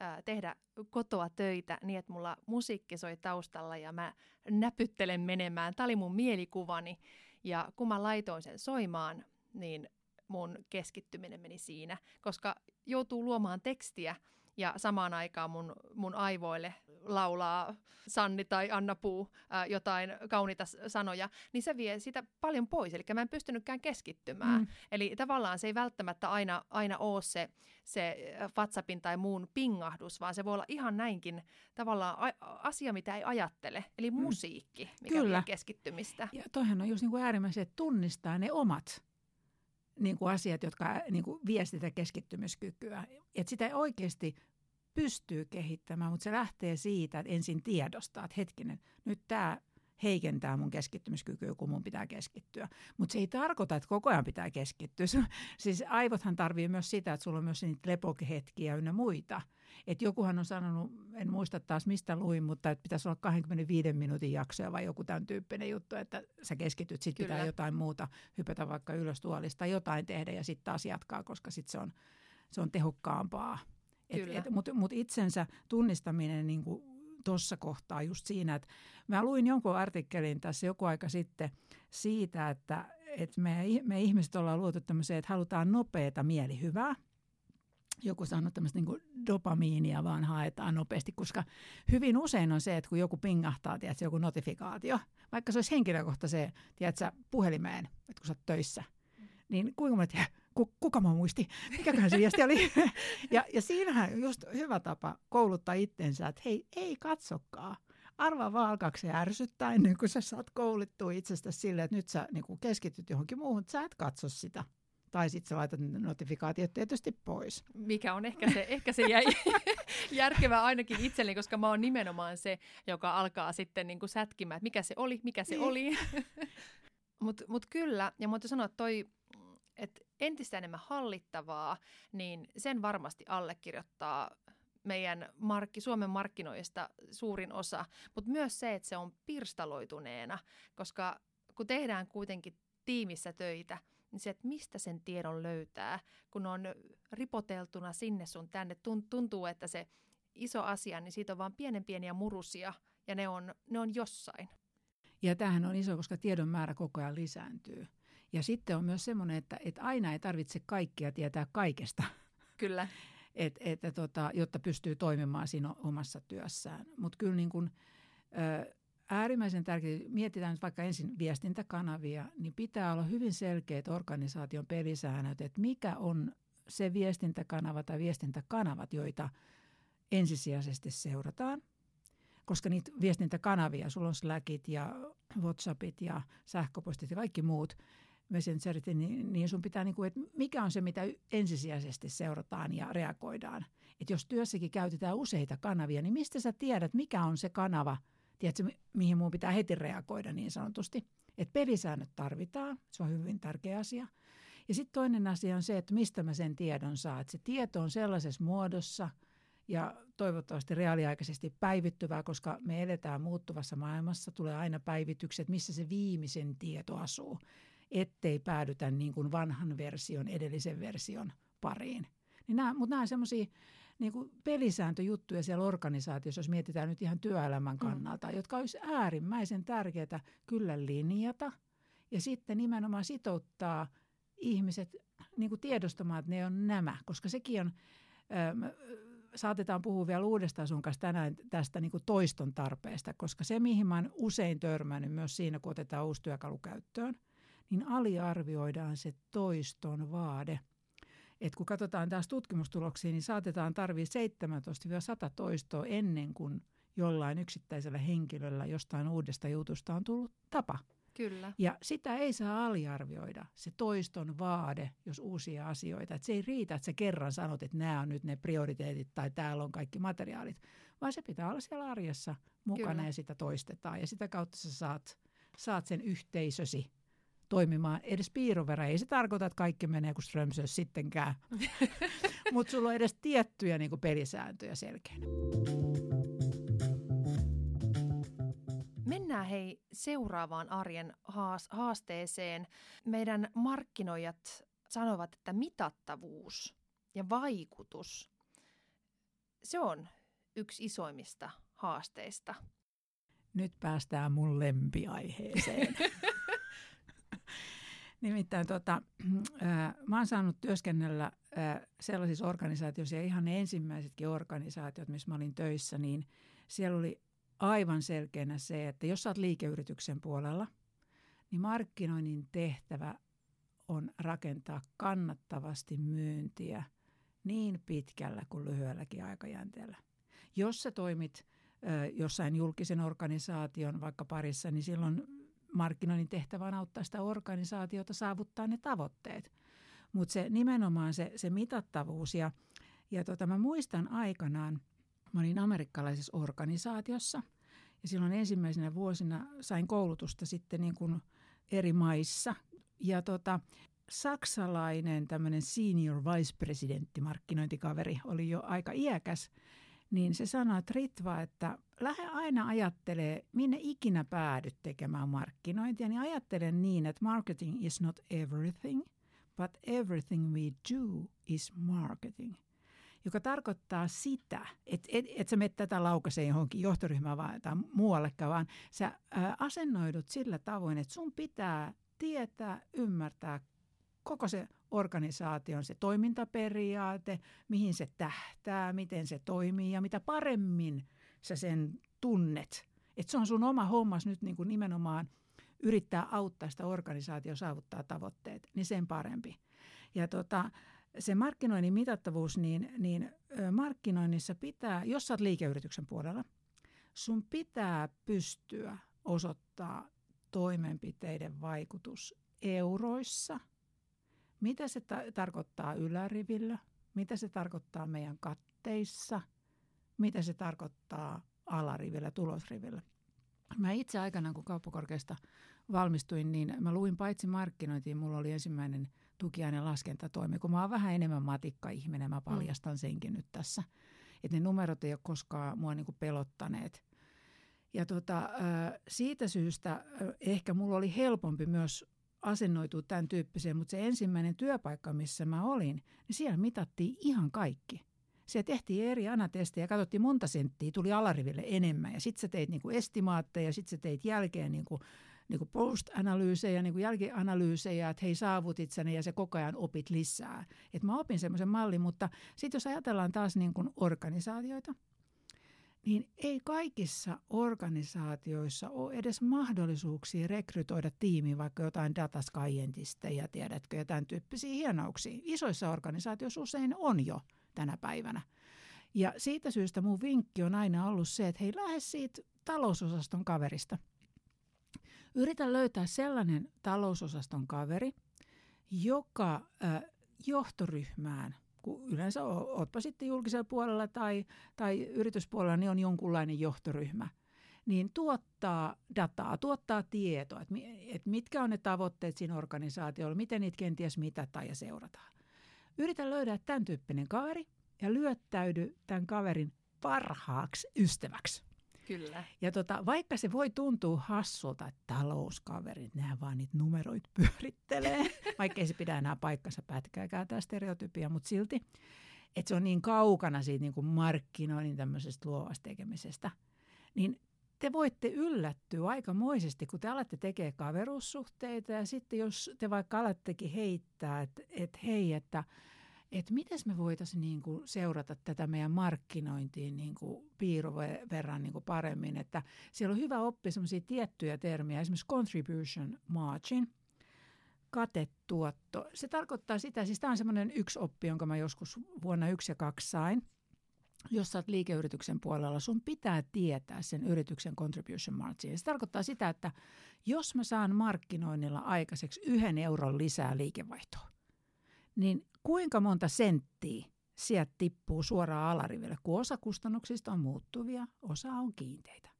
ää, tehdä kotoa töitä niin, että mulla musiikki soi taustalla ja mä näpyttelen menemään. Tämä oli mun mielikuvani. Ja kun mä laitoin sen soimaan, niin mun keskittyminen meni siinä, koska joutuu luomaan tekstiä ja samaan aikaan mun, mun aivoille laulaa Sanni tai Anna Puu ää, jotain kauniita sanoja, niin se vie sitä paljon pois. Eli mä en pystynytkään keskittymään. Mm. Eli tavallaan se ei välttämättä aina, aina ole se, se WhatsAppin tai muun pingahdus, vaan se voi olla ihan näinkin tavallaan a- asia, mitä ei ajattele. Eli mm. musiikki, mikä Kyllä. vie keskittymistä. Ja toihan on just niin kuin äärimmäisen, että tunnistaa ne omat niin kuin asiat, jotka niin kuin vie sitä keskittymiskykyä. Että sitä oikeasti pystyy kehittämään, mutta se lähtee siitä, että ensin tiedostaa, että hetkinen, nyt tämä heikentää mun keskittymiskykyä, kun mun pitää keskittyä. Mutta se ei tarkoita, että koko ajan pitää keskittyä. siis aivothan tarvii myös sitä, että sulla on myös niitä lepokehetkiä ynnä muita. Et jokuhan on sanonut, en muista taas mistä luin, mutta että pitäisi olla 25 minuutin jaksoja vai joku tämän tyyppinen juttu, että sä keskityt, sitten pitää jotain muuta, hypätä vaikka ylös tuolista, jotain tehdä ja sitten taas jatkaa, koska sitten se on, se on tehokkaampaa. Mutta mut itsensä tunnistaminen niin tuossa kohtaa just siinä, että mä luin jonkun artikkelin tässä joku aika sitten siitä, että, että me, me ihmiset ollaan luotu tämmöiseen, että halutaan nopeata mielihyvää. Joku sanoi tämmöistä niin dopamiinia vaan haetaan nopeasti, koska hyvin usein on se, että kun joku pingahtaa, tiedätkö, joku notifikaatio, vaikka se olisi henkilökohtaiseen, tiedätkö, puhelimeen, että kun sä oot töissä, niin kuinka mä tiedän, kuka mä muisti, mikäköhän se viesti oli. ja, ja siinähän just hyvä tapa kouluttaa itsensä, että hei, ei katsokaa. Arvaa vaan alkaako se ärsyttää ennen kuin sä saat koulittua itsestäsi silleen, että nyt sä niin keskityt johonkin muuhun, mutta sä et katso sitä. Tai sitten sä laitat notifikaatiot tietysti pois. Mikä on ehkä se, ehkä se jäi järkevää ainakin itselleni, koska mä oon nimenomaan se, joka alkaa sitten niin kuin sätkimään, että mikä se oli, mikä se niin. oli. Mutta mut kyllä, ja mä sanoa, että toi että entistä enemmän hallittavaa, niin sen varmasti allekirjoittaa meidän markki, Suomen markkinoista suurin osa, mutta myös se, että se on pirstaloituneena, koska kun tehdään kuitenkin tiimissä töitä, niin se, että mistä sen tiedon löytää, kun on ripoteltuna sinne sun tänne, tuntuu, että se iso asia, niin siitä on vain pienen pieniä murusia ja ne on, ne on jossain. Ja tämähän on iso, koska tiedon määrä koko ajan lisääntyy. Ja sitten on myös semmoinen, että, että aina ei tarvitse kaikkia tietää kaikesta. Kyllä. Et, että tota, jotta pystyy toimimaan siinä omassa työssään. Mutta kyllä niin kun, ö, äärimmäisen tärkeää, mietitään nyt vaikka ensin viestintäkanavia, niin pitää olla hyvin selkeät organisaation pelisäännöt, että mikä on se viestintäkanava tai viestintäkanavat, joita ensisijaisesti seurataan. Koska niitä viestintäkanavia, sulla on Slackit ja Whatsappit ja sähköpostit ja kaikki muut – messengerit, niin, niin sun pitää, niin kuin, että mikä on se, mitä ensisijaisesti seurataan ja reagoidaan. Että jos työssäkin käytetään useita kanavia, niin mistä sä tiedät, mikä on se kanava, tiedätkö, mihin mun pitää heti reagoida niin sanotusti. Että pelisäännöt tarvitaan, se on hyvin tärkeä asia. Ja sitten toinen asia on se, että mistä mä sen tiedon saan. Että se tieto on sellaisessa muodossa ja toivottavasti reaaliaikaisesti päivittyvää, koska me eletään muuttuvassa maailmassa, tulee aina päivitykset, missä se viimeisen tieto asuu ettei päädytä niin kuin vanhan version, edellisen version pariin. Niin nämä, mutta nämä on semmoisia niin kuin pelisääntöjuttuja siellä organisaatiossa, jos mietitään nyt ihan työelämän mm. kannalta, mm. jotka olisi äärimmäisen tärkeää kyllä linjata ja sitten nimenomaan sitouttaa ihmiset niin kuin tiedostamaan, että ne on nämä, koska sekin on, ö, saatetaan puhua vielä uudestaan sun kanssa tänään tästä niin kuin toiston tarpeesta, koska se, mihin mä usein törmännyt myös siinä, kun otetaan uusi työkalu käyttöön – niin aliarvioidaan se toiston vaade. Et kun katsotaan taas tutkimustuloksia, niin saatetaan tarvii 17-100 toistoa ennen kuin jollain yksittäisellä henkilöllä jostain uudesta jutusta on tullut tapa. Kyllä. Ja sitä ei saa aliarvioida, se toiston vaade, jos uusia asioita. Et se ei riitä, että sä kerran sanot, että nämä on nyt ne prioriteetit tai täällä on kaikki materiaalit, vaan se pitää olla siellä arjessa mukana Kyllä. ja sitä toistetaan. Ja sitä kautta sä saat, saat sen yhteisösi toimimaan edes piiruvera. Ei se tarkoita, että kaikki menee kuin Strömsös sittenkään, mutta sulla on edes tiettyjä niin pelisääntöjä selkeänä. Mennään hei seuraavaan arjen haasteeseen. Meidän markkinoijat sanovat, että mitattavuus ja vaikutus, se on yksi isoimmista haasteista. Nyt päästään mun lempiaiheeseen. Nimittäin tota, äh, mä oon saanut työskennellä äh, sellaisissa organisaatioissa ja ihan ne ensimmäisetkin organisaatiot, missä mä olin töissä, niin siellä oli aivan selkeänä se, että jos sä oot liikeyrityksen puolella, niin markkinoinnin tehtävä on rakentaa kannattavasti myyntiä niin pitkällä kuin lyhyelläkin aikajänteellä. Jos sä toimit jossain julkisen organisaation vaikka parissa, niin silloin markkinoinnin tehtävä on auttaa sitä organisaatiota saavuttaa ne tavoitteet. Mutta se nimenomaan se, se mitattavuus ja, ja tota, mä muistan aikanaan, mä olin amerikkalaisessa organisaatiossa ja silloin ensimmäisenä vuosina sain koulutusta sitten niin kuin eri maissa. Ja tota, saksalainen tämmöinen senior vice presidentti, markkinointikaveri, oli jo aika iäkäs, niin se sanoi, että Ritva, että lähde aina ajattelee, minne ikinä päädyt tekemään markkinointia, niin ajattele niin, että marketing is not everything, but everything we do is marketing. Joka tarkoittaa sitä, että et, et sä menet tätä laukaiseen johonkin johtoryhmään vai, tai muuallekaan, vaan sä ää, asennoidut sillä tavoin, että sun pitää tietää, ymmärtää koko se organisaation se toimintaperiaate, mihin se tähtää, miten se toimii ja mitä paremmin sä sen tunnet. Että se on sun oma hommas nyt niin kuin nimenomaan yrittää auttaa sitä organisaatio saavuttaa tavoitteet, niin sen parempi. Ja tota, se markkinoinnin mitattavuus, niin, niin markkinoinnissa pitää, jos sä oot liikeyrityksen puolella, sun pitää pystyä osoittaa toimenpiteiden vaikutus euroissa – mitä se ta- tarkoittaa ylärivillä? Mitä se tarkoittaa meidän katteissa? Mitä se tarkoittaa alarivillä, tulosrivillä? Mä itse aikanaan, kun kauppakorkeasta valmistuin, niin mä luin paitsi markkinointiin, mulla oli ensimmäinen tukiainen laskentatoimi. Kun mä oon vähän enemmän matikka-ihminen, mä paljastan senkin nyt tässä. Että ne numerot ei ole koskaan mua niin kuin pelottaneet. Ja tota, siitä syystä ehkä mulla oli helpompi myös asennoitua tämän tyyppiseen, mutta se ensimmäinen työpaikka, missä mä olin, niin siellä mitattiin ihan kaikki. Siellä tehtiin eri anatestejä ja katsottiin monta senttiä, tuli alariville enemmän. Ja sitten sä teit niinku estimaatteja, sitten sä teit jälkeen niinku, niinku post-analyysejä, niinku jälkianalyysejä, että hei saavutit sen ja se koko ajan opit lisää. Et mä opin semmoisen mallin, mutta sitten jos ajatellaan taas niinku organisaatioita – niin ei kaikissa organisaatioissa ole edes mahdollisuuksia rekrytoida tiimiin vaikka jotain dataskaientista ja tiedätkö jotain tyyppisiä hienouksia. Isoissa organisaatioissa usein on jo tänä päivänä. Ja siitä syystä mun vinkki on aina ollut se, että hei lähde siitä talousosaston kaverista. Yritä löytää sellainen talousosaston kaveri, joka johtoryhmään kun yleensä ootpa sitten julkisella puolella tai, tai yrityspuolella, niin on jonkunlainen johtoryhmä, niin tuottaa dataa, tuottaa tietoa, että, että mitkä on ne tavoitteet siinä organisaatiolla, miten niitä kenties mitataan ja seurataan. Yritä löydä tämän tyyppinen kaveri ja lyöttäydy tämän kaverin parhaaksi ystäväksi. Kyllä. Ja tota, vaikka se voi tuntua hassulta, että talouskaverit, nehän vaan niitä numeroit pyörittelee, vaikka ei se pidä enää paikkansa pätkääkään tämä stereotypia, mutta silti, että se on niin kaukana siitä niin kuin markkinoinnin tämmöisestä luovasta tekemisestä, niin te voitte yllättyä aikamoisesti, kun te alatte tekemään kaveruussuhteita ja sitten jos te vaikka alattekin heittää, että, että hei, että – että miten me voitaisiin niin kuin seurata tätä meidän markkinointiin niin kuin verran niin kuin paremmin. Että siellä on hyvä oppia sellaisia tiettyjä termiä, esimerkiksi contribution margin, katetuotto. Se tarkoittaa sitä, siis tämä on semmoinen yksi oppi, jonka mä joskus vuonna yksi ja kaksi sain. Jos sä oot liikeyrityksen puolella, sun pitää tietää sen yrityksen contribution margin. Se tarkoittaa sitä, että jos mä saan markkinoinnilla aikaiseksi yhden euron lisää liikevaihtoa, niin kuinka monta senttiä sieltä tippuu suoraan alariville, kun osa kustannuksista on muuttuvia, osa on kiinteitä.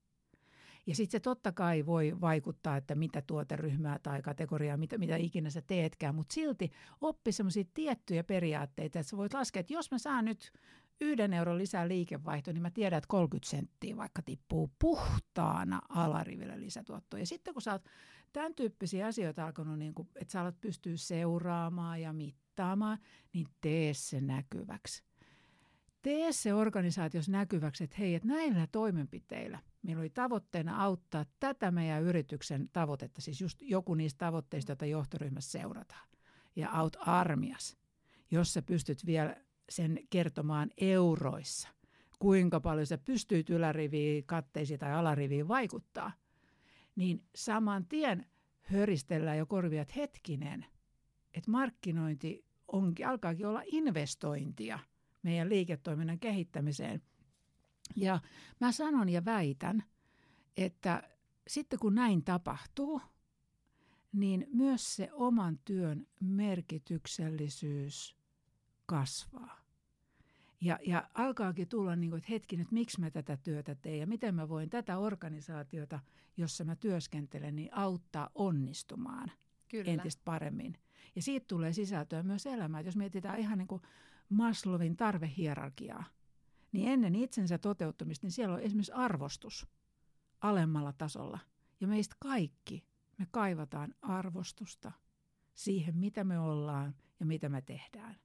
Ja sitten se totta kai voi vaikuttaa, että mitä tuoteryhmää tai kategoriaa, mitä, mitä ikinä sä teetkään, mutta silti oppi semmoisia tiettyjä periaatteita, että sä voit laskea, että jos mä saan nyt yhden euron lisää liikevaihtoa, niin mä tiedän, että 30 senttiä vaikka tippuu puhtaana alariville lisätuottoa. Ja sitten kun sä oot tämän tyyppisiä asioita alkanut, niin kuin, että sä alat pystyä seuraamaan ja mittaamaan, niin tee se näkyväksi. Tee se organisaatiossa näkyväksi, että hei, että näillä toimenpiteillä meillä oli tavoitteena auttaa tätä meidän yrityksen tavoitetta, siis just joku niistä tavoitteista, joita johtoryhmässä seurataan. Ja aut armias, jos sä pystyt vielä sen kertomaan euroissa, kuinka paljon sä pystyt yläriviin, katteisiin tai alariviin vaikuttaa, niin saman tien höristellään jo korvia, että hetkinen, että markkinointi onkin, alkaakin olla investointia meidän liiketoiminnan kehittämiseen. Ja mä sanon ja väitän, että sitten kun näin tapahtuu, niin myös se oman työn merkityksellisyys kasvaa. Ja, ja alkaakin tulla, niin kuin, että hetki, että miksi mä tätä työtä teen ja miten mä voin tätä organisaatiota, jossa mä työskentelen, niin auttaa onnistumaan Kyllä. entistä paremmin. Ja siitä tulee sisältöä myös elämään. Jos mietitään ihan niin kuin Maslowin tarvehierarkiaa, niin ennen itsensä toteuttamista, niin siellä on esimerkiksi arvostus alemmalla tasolla. Ja meistä kaikki, me kaivataan arvostusta siihen, mitä me ollaan ja mitä me tehdään.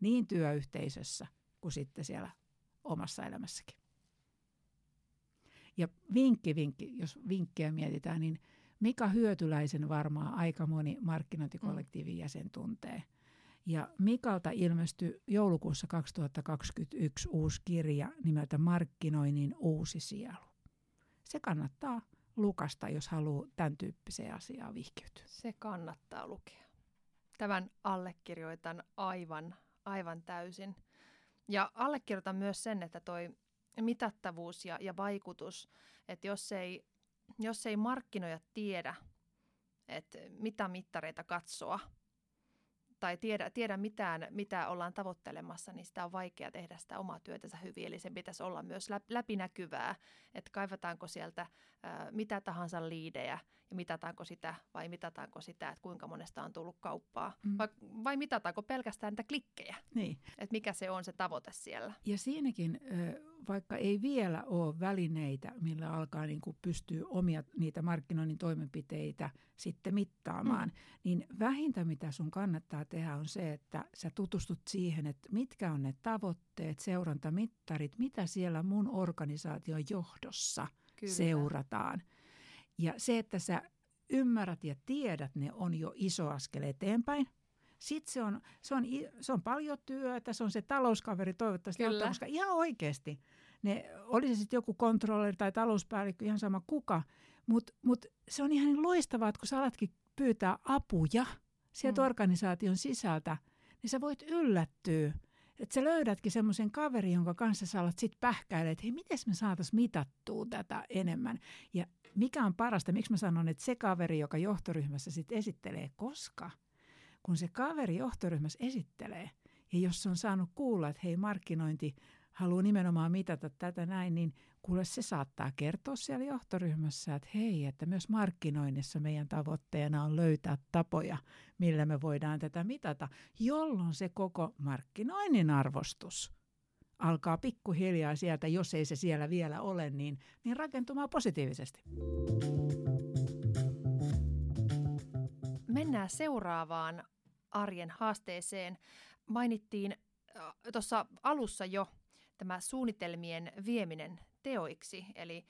Niin työyhteisössä kuin sitten siellä omassa elämässäkin. Ja vinkki, vinkki, jos vinkkejä mietitään, niin Mika Hyötyläisen varmaan aika moni markkinointikollektiivin jäsen tuntee. Ja Mikalta ilmestyi joulukuussa 2021 uusi kirja nimeltä Markkinoinnin uusi sielu. Se kannattaa lukasta, jos haluaa tämän tyyppiseen asiaan vihkiytyä. Se kannattaa lukea. Tämän allekirjoitan aivan, aivan täysin. Ja allekirjoitan myös sen, että toi mitattavuus ja, ja vaikutus, että jos ei jos ei markkinoja tiedä, että mitä mittareita katsoa tai tiedä, tiedä mitään, mitä ollaan tavoittelemassa, niin sitä on vaikea tehdä sitä omaa työtänsä hyvin. Eli sen pitäisi olla myös läpinäkyvää, että kaivataanko sieltä ää, mitä tahansa liidejä ja mitataanko sitä vai mitataanko sitä, että kuinka monesta on tullut kauppaa mm. vai, vai mitataanko pelkästään niitä klikkejä, niin. että mikä se on se tavoite siellä. Ja siinäkin, vaikka ei vielä ole välineitä, millä alkaa niin kuin pystyy omia niitä markkinoinnin toimenpiteitä sitten mittaamaan, mm. niin vähintä mitä sun kannattaa tehdä on se, että sä tutustut siihen, että mitkä on ne tavoitteet, seurantamittarit, mitä siellä mun organisaation johdossa Kyllä. seurataan. Ja se, että sä ymmärrät ja tiedät, ne on jo iso askel eteenpäin. Sitten se on, se on, se on paljon työtä, se on se talouskaveri toivottavasti Kyllä. koska ihan oikeasti ne, oli se sitten joku kontrolleri tai talouspäällikkö, ihan sama kuka, mutta mut se on ihan niin loistavaa, että kun sä alatkin pyytää apuja sieltä mm. organisaation sisältä, niin sä voit yllättyä, että sä löydätkin semmoisen kaverin, jonka kanssa sä alat sitten pähkäilemään, että hei, miten me saataisiin mitattua tätä enemmän. Ja mikä on parasta, miksi mä sanon, että se kaveri, joka johtoryhmässä sitten esittelee, koska kun se kaveri johtoryhmässä esittelee, ja jos on saanut kuulla, että hei markkinointi haluaa nimenomaan mitata tätä näin, niin kuule se saattaa kertoa siellä johtoryhmässä, että hei, että myös markkinoinnissa meidän tavoitteena on löytää tapoja, millä me voidaan tätä mitata, jolloin se koko markkinoinnin arvostus alkaa pikkuhiljaa sieltä, jos ei se siellä vielä ole, niin, niin rakentumaan positiivisesti. Mennään seuraavaan arjen haasteeseen. Mainittiin äh, tuossa alussa jo tämä suunnitelmien vieminen teoiksi, eli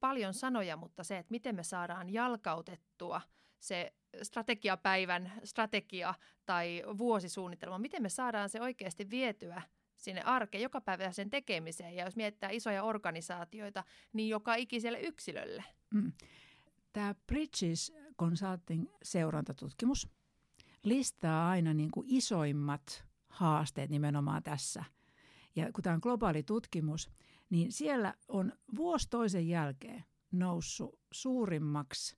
paljon sanoja, mutta se, että miten me saadaan jalkautettua se strategiapäivän strategia tai vuosisuunnitelma, miten me saadaan se oikeasti vietyä sinne arkeen, sen tekemiseen. Ja jos mietitään isoja organisaatioita, niin joka ikiselle yksilölle. Mm. Tämä Bridges Consulting seurantatutkimus listaa aina niin kuin isoimmat haasteet nimenomaan tässä. Ja kun tämä on globaali tutkimus, niin siellä on vuosi toisen jälkeen noussut suurimmaksi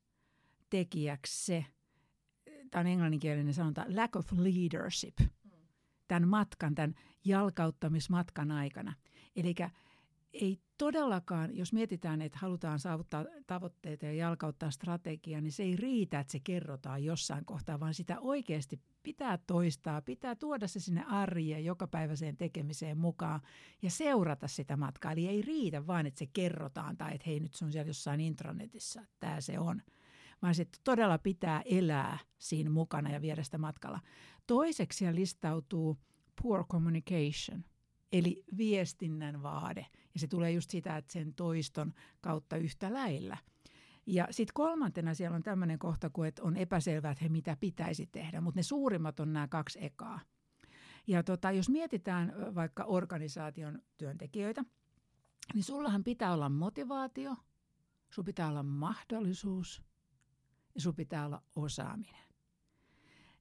tekijäksi se, tämä on englanninkielinen sanonta, lack of leadership, tämän matkan, tämän jalkauttamismatkan aikana. Eli ei todellakaan, jos mietitään, että halutaan saavuttaa tavoitteita ja jalkauttaa strategiaa, niin se ei riitä, että se kerrotaan jossain kohtaa, vaan sitä oikeasti pitää toistaa, pitää tuoda se sinne arjen jokapäiväiseen tekemiseen mukaan ja seurata sitä matkaa. Eli ei riitä vain, että se kerrotaan tai että hei nyt se on siellä jossain intranetissä, että tämä se on, vaan se todella pitää elää siinä mukana ja viedä sitä matkalla. Toiseksi listautuu poor communication – eli viestinnän vaade. Ja se tulee just sitä, että sen toiston kautta yhtä lailla. Ja sitten kolmantena siellä on tämmöinen kohta, kun että on epäselvää, että he mitä pitäisi tehdä, mutta ne suurimmat on nämä kaksi ekaa. Ja tota, jos mietitään vaikka organisaation työntekijöitä, niin sullahan pitää olla motivaatio, sun pitää olla mahdollisuus ja sun pitää olla osaaminen.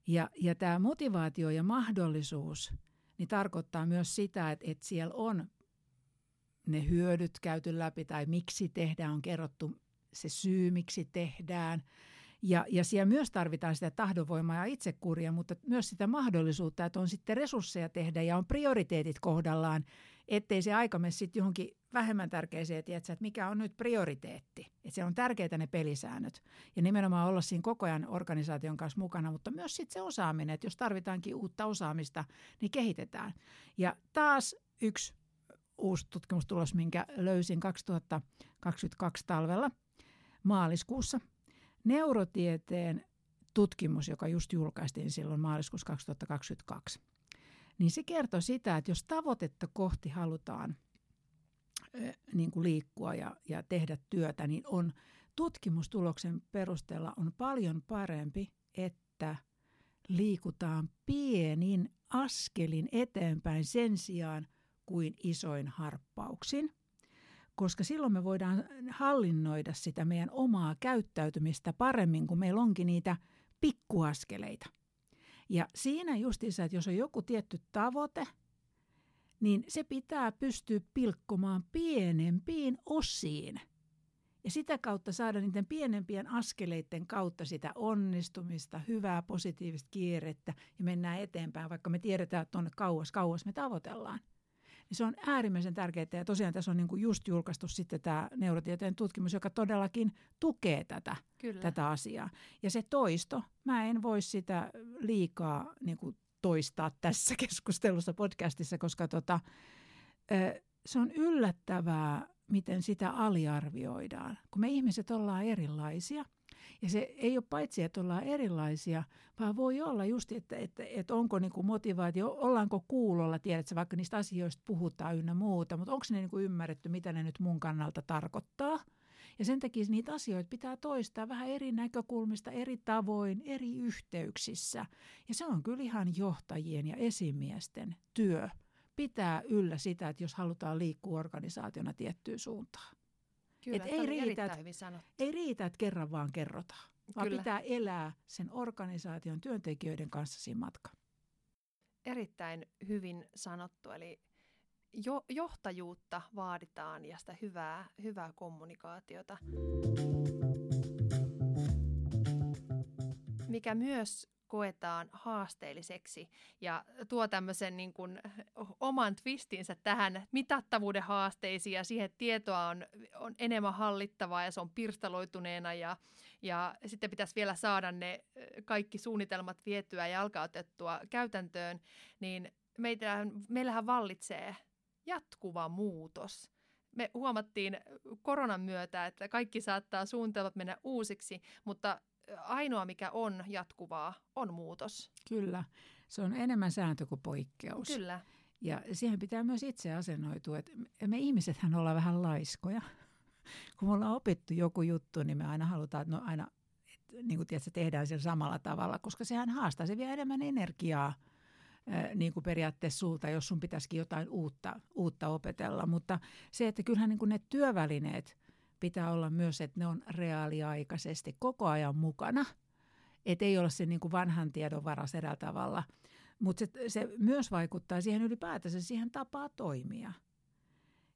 Ja, ja tämä motivaatio ja mahdollisuus – niin tarkoittaa myös sitä, että, että siellä on ne hyödyt käyty läpi tai miksi tehdään, on kerrottu se syy, miksi tehdään. Ja, ja siellä myös tarvitaan sitä tahdonvoimaa ja itsekuria, mutta myös sitä mahdollisuutta, että on sitten resursseja tehdä ja on prioriteetit kohdallaan, ettei se aika mene sitten johonkin vähemmän tärkeeseen, tiedätkö, että mikä on nyt prioriteetti. Että se on tärkeitä ne pelisäännöt ja nimenomaan olla siinä koko ajan organisaation kanssa mukana, mutta myös sitten se osaaminen, että jos tarvitaankin uutta osaamista, niin kehitetään. Ja taas yksi uusi tutkimustulos, minkä löysin 2022 talvella maaliskuussa. Neurotieteen tutkimus, joka just julkaistiin silloin maaliskuussa 2022, niin se kertoo sitä, että jos tavoitetta kohti halutaan niin kuin liikkua ja, ja tehdä työtä, niin on tutkimustuloksen perusteella on paljon parempi, että liikutaan pienin askelin eteenpäin sen sijaan kuin isoin harppauksin, koska silloin me voidaan hallinnoida sitä meidän omaa käyttäytymistä paremmin, kun meillä onkin niitä pikkuaskeleita. Ja siinä justiinsa, että jos on joku tietty tavoite, niin se pitää pystyä pilkkomaan pienempiin osiin. Ja sitä kautta saada niiden pienempien askeleiden kautta sitä onnistumista, hyvää positiivista kierrettä ja mennään eteenpäin, vaikka me tiedetään, että tuonne kauas, kauas me tavoitellaan. Niin se on äärimmäisen tärkeää ja tosiaan tässä on niin kuin just julkaistu sitten tämä neurotieteen tutkimus, joka todellakin tukee tätä, tätä asiaa. Ja se toisto, mä en voi sitä liikaa niin kuin toistaa tässä keskustelussa podcastissa, koska tota, se on yllättävää, miten sitä aliarvioidaan. Kun me ihmiset ollaan erilaisia, ja se ei ole paitsi, että ollaan erilaisia, vaan voi olla just, että, että, että onko niinku motivaatio, ollaanko kuulolla, tiedätkö, vaikka niistä asioista puhutaan ynnä muuta, mutta onko ne niinku ymmärretty, mitä ne nyt mun kannalta tarkoittaa. Ja sen takia niitä asioita pitää toistaa vähän eri näkökulmista, eri tavoin, eri yhteyksissä. Ja se on kyllä ihan johtajien ja esimiesten työ pitää yllä sitä, että jos halutaan liikkua organisaationa tiettyyn suuntaan. Kyllä, Et ei, riitä, että, ei riitä, että kerran vaan kerrotaan, vaan Kyllä. pitää elää sen organisaation työntekijöiden kanssa siinä matka. Erittäin hyvin sanottu, eli jo, johtajuutta vaaditaan ja sitä hyvää, hyvää kommunikaatiota. Mikä myös koetaan haasteelliseksi ja tuo tämmöisen niin kuin oman twistinsä tähän mitattavuuden haasteisiin ja siihen, että tietoa on, on enemmän hallittavaa ja se on pirstaloituneena ja, ja sitten pitäisi vielä saada ne kaikki suunnitelmat vietyä ja jalkautettua käytäntöön, niin meillähän, meillähän vallitsee jatkuva muutos. Me huomattiin koronan myötä, että kaikki saattaa suunnitelmat mennä uusiksi, mutta ainoa mikä on jatkuvaa on muutos. Kyllä, se on enemmän sääntö kuin poikkeus. Kyllä. Ja siihen pitää myös itse asennoitua, että me ihmisethän ollaan vähän laiskoja. Kun me ollaan opittu joku juttu, niin me aina halutaan, että no aina, niin kuin tiedät, tehdään sen samalla tavalla, koska sehän haastaa, se vie enemmän energiaa – niin kuin periaatteessa sulta, jos sun pitäisikin jotain uutta, uutta opetella. Mutta se, että kyllähän niin kuin ne työvälineet pitää olla myös, että ne on reaaliaikaisesti koko ajan mukana. Että ei ole se niin kuin vanhan tiedon varas eräällä tavalla. Mutta se, se myös vaikuttaa siihen ylipäätänsä siihen tapaa toimia.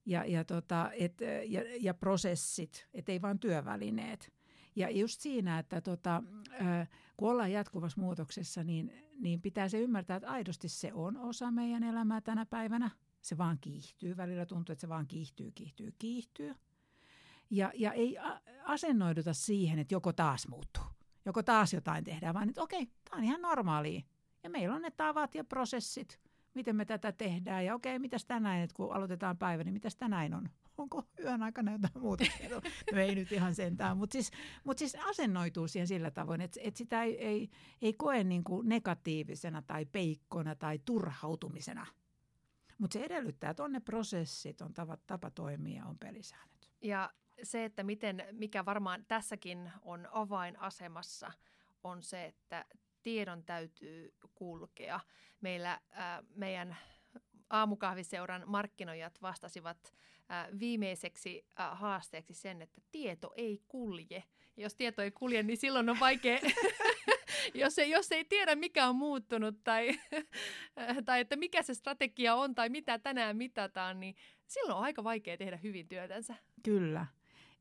Ja, ja, tota, et, ja, ja prosessit, et ei vain työvälineet. Ja just siinä, että tota, kun ollaan jatkuvassa muutoksessa, niin, niin pitää se ymmärtää, että aidosti se on osa meidän elämää tänä päivänä. Se vaan kiihtyy. Välillä tuntuu, että se vaan kiihtyy, kiihtyy, kiihtyy. Ja, ja ei asennoiduta siihen, että joko taas muuttuu, joko taas jotain tehdään, vaan että okei, tämä on ihan normaalia. Ja meillä on ne tavat ja prosessit, miten me tätä tehdään. Ja okei, mitäs tänään, että kun aloitetaan päivä, niin mitäs tänään on? onko yön aikana jotain muuta? No ei nyt ihan sentään, mutta siis, mut siis asennoituu siihen sillä tavoin, että, että sitä ei, ei, ei koe niin kuin negatiivisena tai peikkona tai turhautumisena. Mutta se edellyttää, että on ne prosessit, on tapa, tapa toimia, on pelisäännöt. Ja se, että miten, mikä varmaan tässäkin on avainasemassa, on se, että tiedon täytyy kulkea. Meillä äh, meidän aamukahviseuran markkinoijat vastasivat äh, viimeiseksi äh, haasteeksi sen, että tieto ei kulje. Ja jos tieto ei kulje, niin silloin on vaikea, jos, ei, jos ei tiedä mikä on muuttunut tai, tai että mikä se strategia on tai mitä tänään mitataan, niin silloin on aika vaikea tehdä hyvin työtänsä. Kyllä.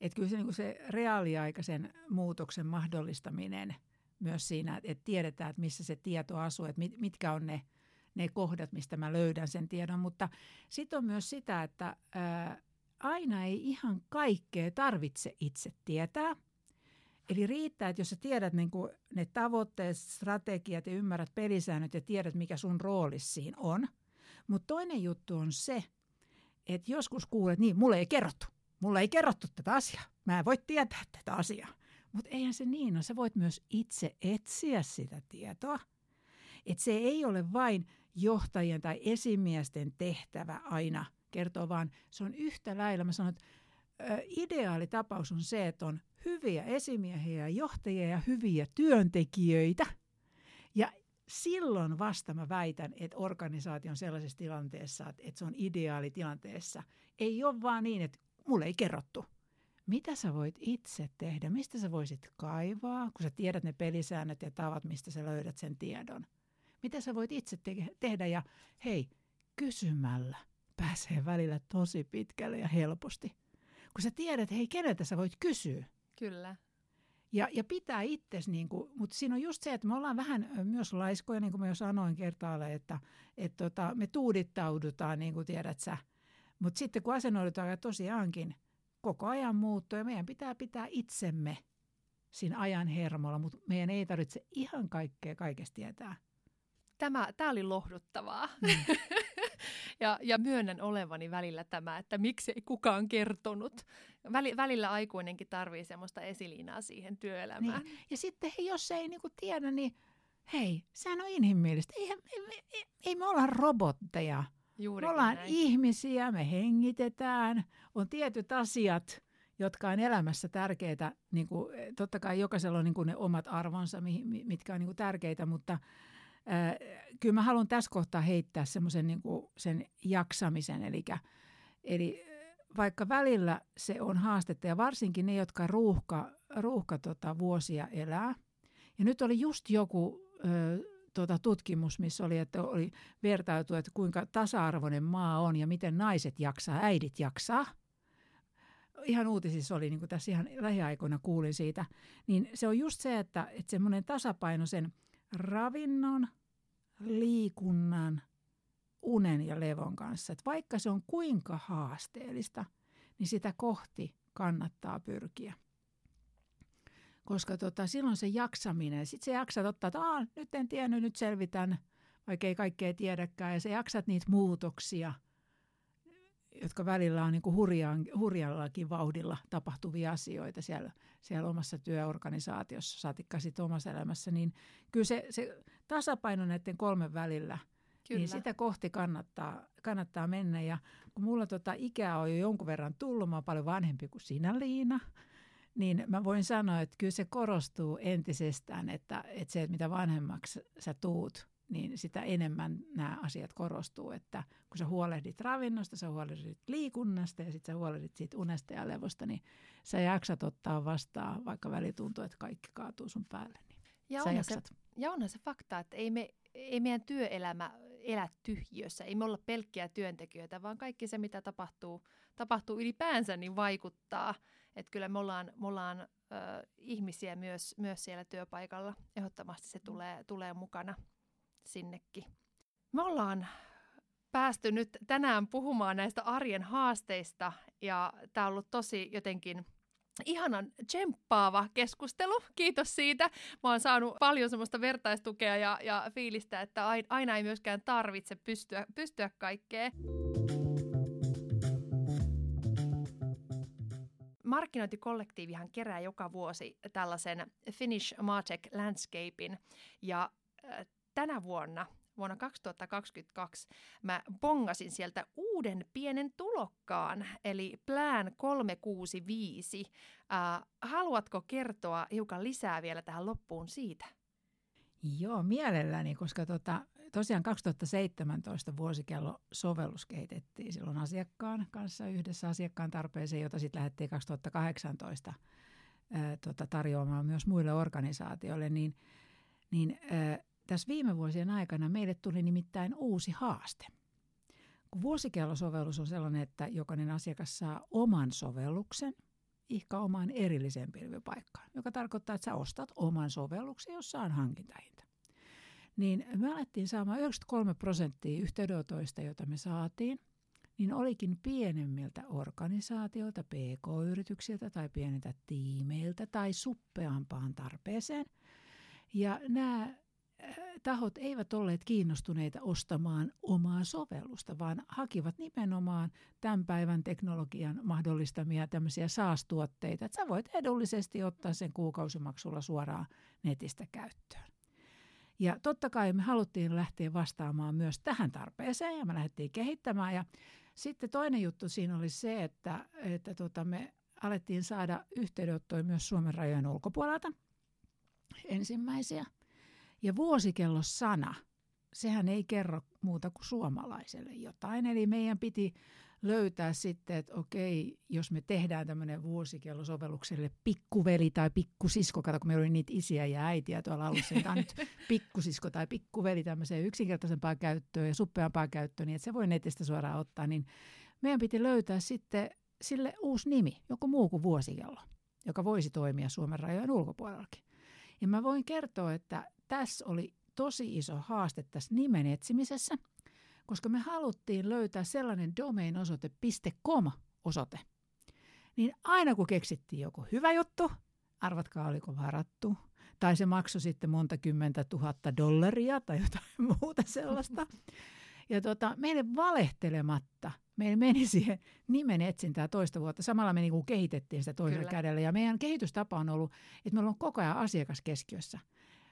Että kyllä se, niin se reaaliaikaisen muutoksen mahdollistaminen myös siinä, että tiedetään, että missä se tieto asuu, että mit, mitkä on ne, ne kohdat, mistä mä löydän sen tiedon. Mutta sitten on myös sitä, että ää, aina ei ihan kaikkea tarvitse itse tietää. Eli riittää, että jos sä tiedät niin kuin ne tavoitteet, strategiat ja ymmärrät pelisäännöt ja tiedät, mikä sun rooli siinä on. Mutta toinen juttu on se, että joskus kuulet, niin mulle ei kerrottu. Mulle ei kerrottu tätä asiaa. Mä en voi tietää tätä asiaa. Mutta eihän se niin ole. Sä voit myös itse etsiä sitä tietoa. Että se ei ole vain johtajien tai esimiesten tehtävä aina kertoa, vaan se on yhtä lailla. Mä sanon, että ideaali tapaus on se, että on hyviä esimiehiä ja johtajia ja hyviä työntekijöitä. Ja silloin vasta mä väitän, että organisaatio on sellaisessa tilanteessa, että se on ideaali tilanteessa. Ei ole vaan niin, että mulle ei kerrottu. Mitä sä voit itse tehdä? Mistä sä voisit kaivaa, kun sä tiedät ne pelisäännöt ja tavat, mistä sä löydät sen tiedon? Mitä sä voit itse te- tehdä? Ja hei, kysymällä pääsee välillä tosi pitkälle ja helposti. Kun sä tiedät, hei, keneltä sä voit kysyä. Kyllä. Ja, ja pitää itsesi, niin kuin, mutta siinä on just se, että me ollaan vähän myös laiskoja, niin kuin mä jo sanoin kertaalle, että et tota, me tuudittaudutaan, niin kuin tiedät sä. Mutta sitten kun asennoidutaan tosiaankin koko ajan muuttuu ja meidän pitää pitää itsemme siinä ajan hermolla, mutta meidän ei tarvitse ihan kaikkea kaikesta tietää. Tämä, tämä oli lohduttavaa. Mm. ja, ja myönnän olevani välillä tämä, että miksi ei kukaan kertonut. Väli, välillä aikuinenkin tarvii semmoista esiliinaa siihen työelämään. Niin. Ja sitten hei, jos ei niinku tiedä, niin hei, sehän on inhimillistä. Ei, ei, ei, ei me olla robotteja. Juurikin me ollaan näin. ihmisiä, me hengitetään, on tietyt asiat, jotka on elämässä tärkeitä. Niin kuin, totta kai jokaisella on niin kuin ne omat arvonsa, mitkä on niin kuin tärkeitä, mutta – kyllä mä haluan tässä kohtaa heittää semmoisen niin sen jaksamisen, eli, eli vaikka välillä se on haastetta ja varsinkin ne, jotka ruuhka, ruuhka tota, vuosia elää. Ja nyt oli just joku ö, tota, tutkimus, missä oli, että oli vertaitu, että kuinka tasa-arvoinen maa on ja miten naiset jaksaa, äidit jaksaa. Ihan uutisissa oli, niin kuin tässä ihan lähiaikoina kuulin siitä. Niin se on just se, että, että semmoinen tasapaino sen – ravinnon, liikunnan, unen ja levon kanssa. Et vaikka se on kuinka haasteellista, niin sitä kohti kannattaa pyrkiä. Koska tota, silloin se jaksaminen, sitten se jaksat ottaa, että nyt en tiennyt, nyt selvitän, vaikka ei kaikkea tiedäkään, ja se jaksat niitä muutoksia – jotka välillä on niin kuin hurjaan, hurjallakin vauhdilla tapahtuvia asioita siellä, siellä omassa työorganisaatiossa, saatikka sitten omassa elämässä, niin kyllä se, se tasapaino näiden kolmen välillä, niin Kyllä. niin sitä kohti kannattaa, kannattaa mennä. Ja kun mulla tota ikää on jo jonkun verran tullut, mä oon paljon vanhempi kuin sinä Liina, niin mä voin sanoa, että kyllä se korostuu entisestään, että, että se, että mitä vanhemmaksi sä tuut, niin sitä enemmän nämä asiat korostuu, että kun sä huolehdit ravinnosta, sä huolehdit liikunnasta ja sitten sä huolehdit siitä unesta ja levosta, niin sä jaksat ottaa vastaan, vaikka väli tuntuu, että kaikki kaatuu sun päälle. Niin ja, sä onhan se, ja onhan se fakta, että ei, me, ei meidän työelämä elä tyhjössä, ei me olla pelkkiä työntekijöitä, vaan kaikki se, mitä tapahtuu, tapahtuu ylipäänsä, niin vaikuttaa. Että kyllä me ollaan, me ollaan ö, ihmisiä myös, myös siellä työpaikalla. Ehdottomasti se tulee, tulee mukana sinnekin. Me ollaan päästy nyt tänään puhumaan näistä arjen haasteista ja tämä on ollut tosi jotenkin ihanan tsemppaava keskustelu. Kiitos siitä. Mä oon saanut paljon semmoista vertaistukea ja, ja fiilistä, että aina ei myöskään tarvitse pystyä, pystyä kaikkeen. Markkinointikollektiivihan kerää joka vuosi tällaisen Finnish Martech Landscapein ja tänä vuonna, vuonna 2022, mä bongasin sieltä uuden pienen tulokkaan, eli Plan 365. Äh, haluatko kertoa hiukan lisää vielä tähän loppuun siitä? Joo, mielelläni, koska tota, tosiaan 2017 vuosikello sovellus kehitettiin silloin asiakkaan kanssa yhdessä asiakkaan tarpeeseen, jota sitten lähdettiin 2018 ää, tota, tarjoamaan myös muille organisaatioille, niin, niin ää, tässä viime vuosien aikana meille tuli nimittäin uusi haaste. Kun vuosikellosovellus on sellainen, että jokainen asiakas saa oman sovelluksen, ihka omaan erilliseen pilvipaikkaan, joka tarkoittaa, että sä ostat oman sovelluksen, jossa on hankintahinta. Niin me alettiin saamaan 93 prosenttia yhteydenotoista, joita me saatiin, niin olikin pienemmiltä organisaatioilta, pk-yrityksiltä tai pieniltä tiimeiltä tai suppeampaan tarpeeseen. Ja nämä tahot eivät olleet kiinnostuneita ostamaan omaa sovellusta, vaan hakivat nimenomaan tämän päivän teknologian mahdollistamia tämmöisiä saastuotteita, sä voit edullisesti ottaa sen kuukausimaksulla suoraan netistä käyttöön. Ja totta kai me haluttiin lähteä vastaamaan myös tähän tarpeeseen ja me lähdettiin kehittämään. Ja sitten toinen juttu siinä oli se, että, että tota me alettiin saada yhteydenottoja myös Suomen rajojen ulkopuolelta ensimmäisiä – ja vuosikello sana, sehän ei kerro muuta kuin suomalaiselle jotain. Eli meidän piti löytää sitten, että okei, jos me tehdään tämmöinen vuosikellosovellukselle pikkuveli tai pikkusisko, kato kun meillä oli niitä isiä ja äitiä tuolla alussa, niin tämä on nyt pikkusisko tai pikkuveli tämmöiseen yksinkertaisempaa käyttöön ja suppeampaa käyttöön, niin että se voi netistä suoraan ottaa, niin meidän piti löytää sitten sille uusi nimi, joku muu kuin vuosikello, joka voisi toimia Suomen rajojen ulkopuolellakin. Ja mä voin kertoa, että tässä oli tosi iso haaste tässä nimen etsimisessä, koska me haluttiin löytää sellainen domain-osoite .com-osoite. Niin aina kun keksittiin joku hyvä juttu, arvatkaa oliko varattu, tai se maksoi sitten monta kymmentä tuhatta dollaria tai jotain muuta sellaista. Ja tota, meille valehtelematta, meillä meni siihen nimen etsintää toista vuotta. Samalla me niinku kehitettiin sitä toisella Kyllä. kädellä. Ja meidän kehitystapa on ollut, että meillä on koko ajan asiakas keskiössä.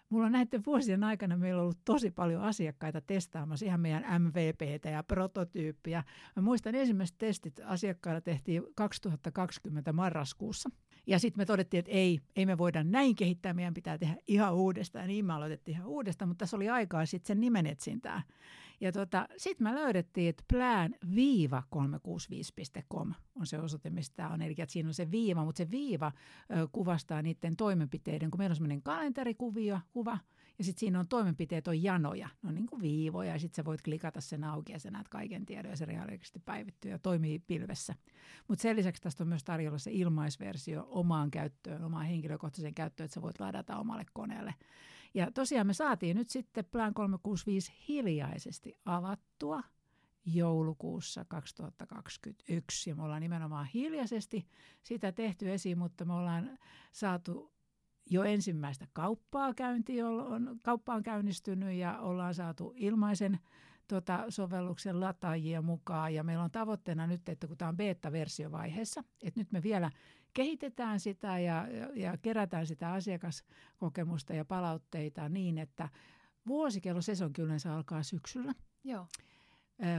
Mulla on näiden vuosien aikana meillä on ollut tosi paljon asiakkaita testaamassa ihan meidän MVPtä ja prototyyppiä. Mä muistan ensimmäiset testit asiakkailla tehtiin 2020 marraskuussa. Ja sitten me todettiin, että ei, ei me voida näin kehittää, meidän pitää tehdä ihan uudestaan. Ja niin me aloitettiin ihan uudestaan, mutta tässä oli aikaa sitten sen nimen etsintää. Ja tota, sitten me löydettiin, että plan-365.com on se osoite, mistä tämä on. Eli että siinä on se viiva, mutta se viiva ö, kuvastaa niiden toimenpiteiden, kun meillä on semmoinen kalenterikuvio, kuva, ja sitten siinä on toimenpiteet, on janoja, ne on niin kuin viivoja, ja sitten sä voit klikata sen auki, ja sä näet kaiken tiedon, ja se reaalisesti päivittyy ja toimii pilvessä. Mutta sen lisäksi tästä on myös tarjolla se ilmaisversio omaan käyttöön, omaan henkilökohtaiseen käyttöön, että sä voit ladata omalle koneelle. Ja tosiaan me saatiin nyt sitten Plan 365 hiljaisesti avattua joulukuussa 2021. Ja me ollaan nimenomaan hiljaisesti sitä tehty esiin, mutta me ollaan saatu jo ensimmäistä kauppaa käyntiin, on, kauppa on käynnistynyt ja ollaan saatu ilmaisen tota, sovelluksen lataajia mukaan. Ja meillä on tavoitteena nyt, että kun tämä on beta-versiovaiheessa, että nyt me vielä kehitetään sitä ja, ja, ja kerätään sitä asiakaskokemusta ja palautteita niin, että vuosikello sesonkin yleensä alkaa syksyllä. Joo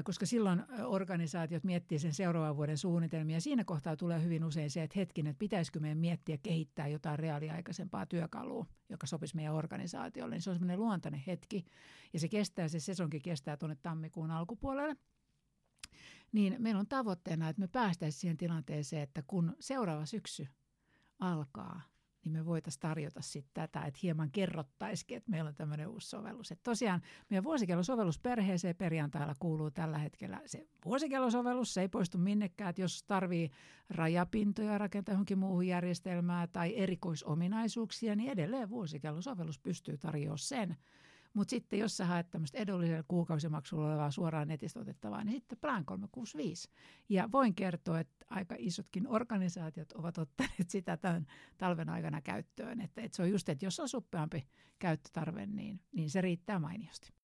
koska silloin organisaatiot miettii sen seuraavan vuoden suunnitelmia. Siinä kohtaa tulee hyvin usein se, että hetkinen, että pitäisikö meidän miettiä kehittää jotain reaaliaikaisempaa työkalua, joka sopisi meidän organisaatiolle. Niin se on semmoinen luontainen hetki ja se kestää, se sesonkin kestää tuonne tammikuun alkupuolelle. Niin meillä on tavoitteena, että me päästäisiin siihen tilanteeseen, että kun seuraava syksy alkaa, niin me voitaisiin tarjota sitten tätä, että hieman kerrottaisikin, että meillä on tämmöinen uusi sovellus. Että tosiaan meidän vuosikellosovellus perheeseen perjantailla kuuluu tällä hetkellä se vuosikellosovellus, se ei poistu minnekään, että jos tarvii rajapintoja rakentaa johonkin muuhun järjestelmään tai erikoisominaisuuksia, niin edelleen vuosikellosovellus pystyy tarjoamaan sen. Mutta sitten jos sä haet tämmöistä edullisella kuukausimaksulla olevaa suoraan netistä otettavaa, niin sitten Plan 365. Ja voin kertoa, että aika isotkin organisaatiot ovat ottaneet sitä tämän talven aikana käyttöön. Että, että se on just, että jos on suppeampi käyttötarve, niin, niin se riittää mainiosti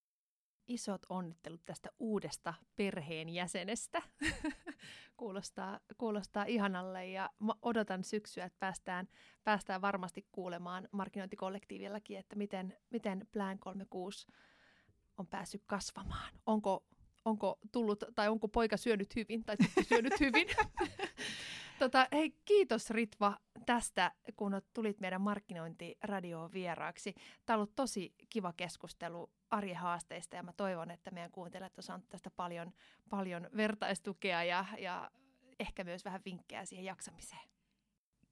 isot onnittelut tästä uudesta perheenjäsenestä. kuulostaa, kuulostaa ihanalle ja odotan syksyä, että päästään, päästään varmasti kuulemaan markkinointikollektiivillakin, että miten, miten Plan 36 on päässyt kasvamaan. Onko, onko tullut tai onko poika syönyt hyvin tai syönyt hyvin. tota, hei, kiitos Ritva tästä, kun tulit meidän markkinointiradioon vieraaksi. Tämä on ollut tosi kiva keskustelu arjen haasteista ja mä toivon, että meidän kuuntelijat on saanut tästä paljon, paljon vertaistukea ja, ja ehkä myös vähän vinkkejä siihen jaksamiseen.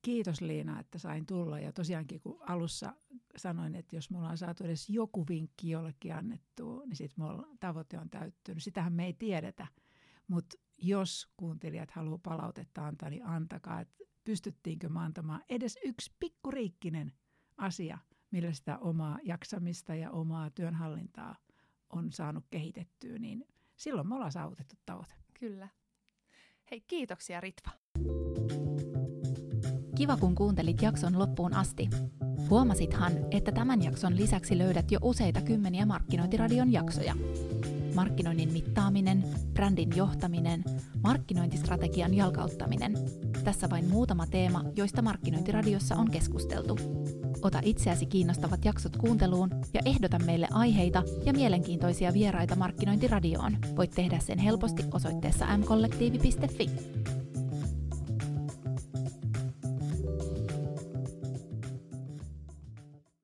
Kiitos Liina, että sain tulla ja tosiaankin kun alussa sanoin, että jos me ollaan saatu edes joku vinkki jollekin annettu, niin sitten tavoite on täyttynyt. Sitähän me ei tiedetä, mutta jos kuuntelijat haluaa palautetta antaa, niin antakaa. Et pystyttiinkö mä antamaan edes yksi pikkuriikkinen asia, millä sitä omaa jaksamista ja omaa työnhallintaa on saanut kehitettyä, niin silloin me ollaan saavutettu tavoite. Kyllä. Hei, kiitoksia Ritva. Kiva, kun kuuntelit jakson loppuun asti. Huomasithan, että tämän jakson lisäksi löydät jo useita kymmeniä Markkinointiradion jaksoja. Markkinoinnin mittaaminen, brändin johtaminen, markkinointistrategian jalkauttaminen. Tässä vain muutama teema, joista Markkinointiradiossa on keskusteltu. Ota itseäsi kiinnostavat jaksot kuunteluun ja ehdota meille aiheita ja mielenkiintoisia vieraita Markkinointiradioon. Voit tehdä sen helposti osoitteessa mkollektiivi.fi.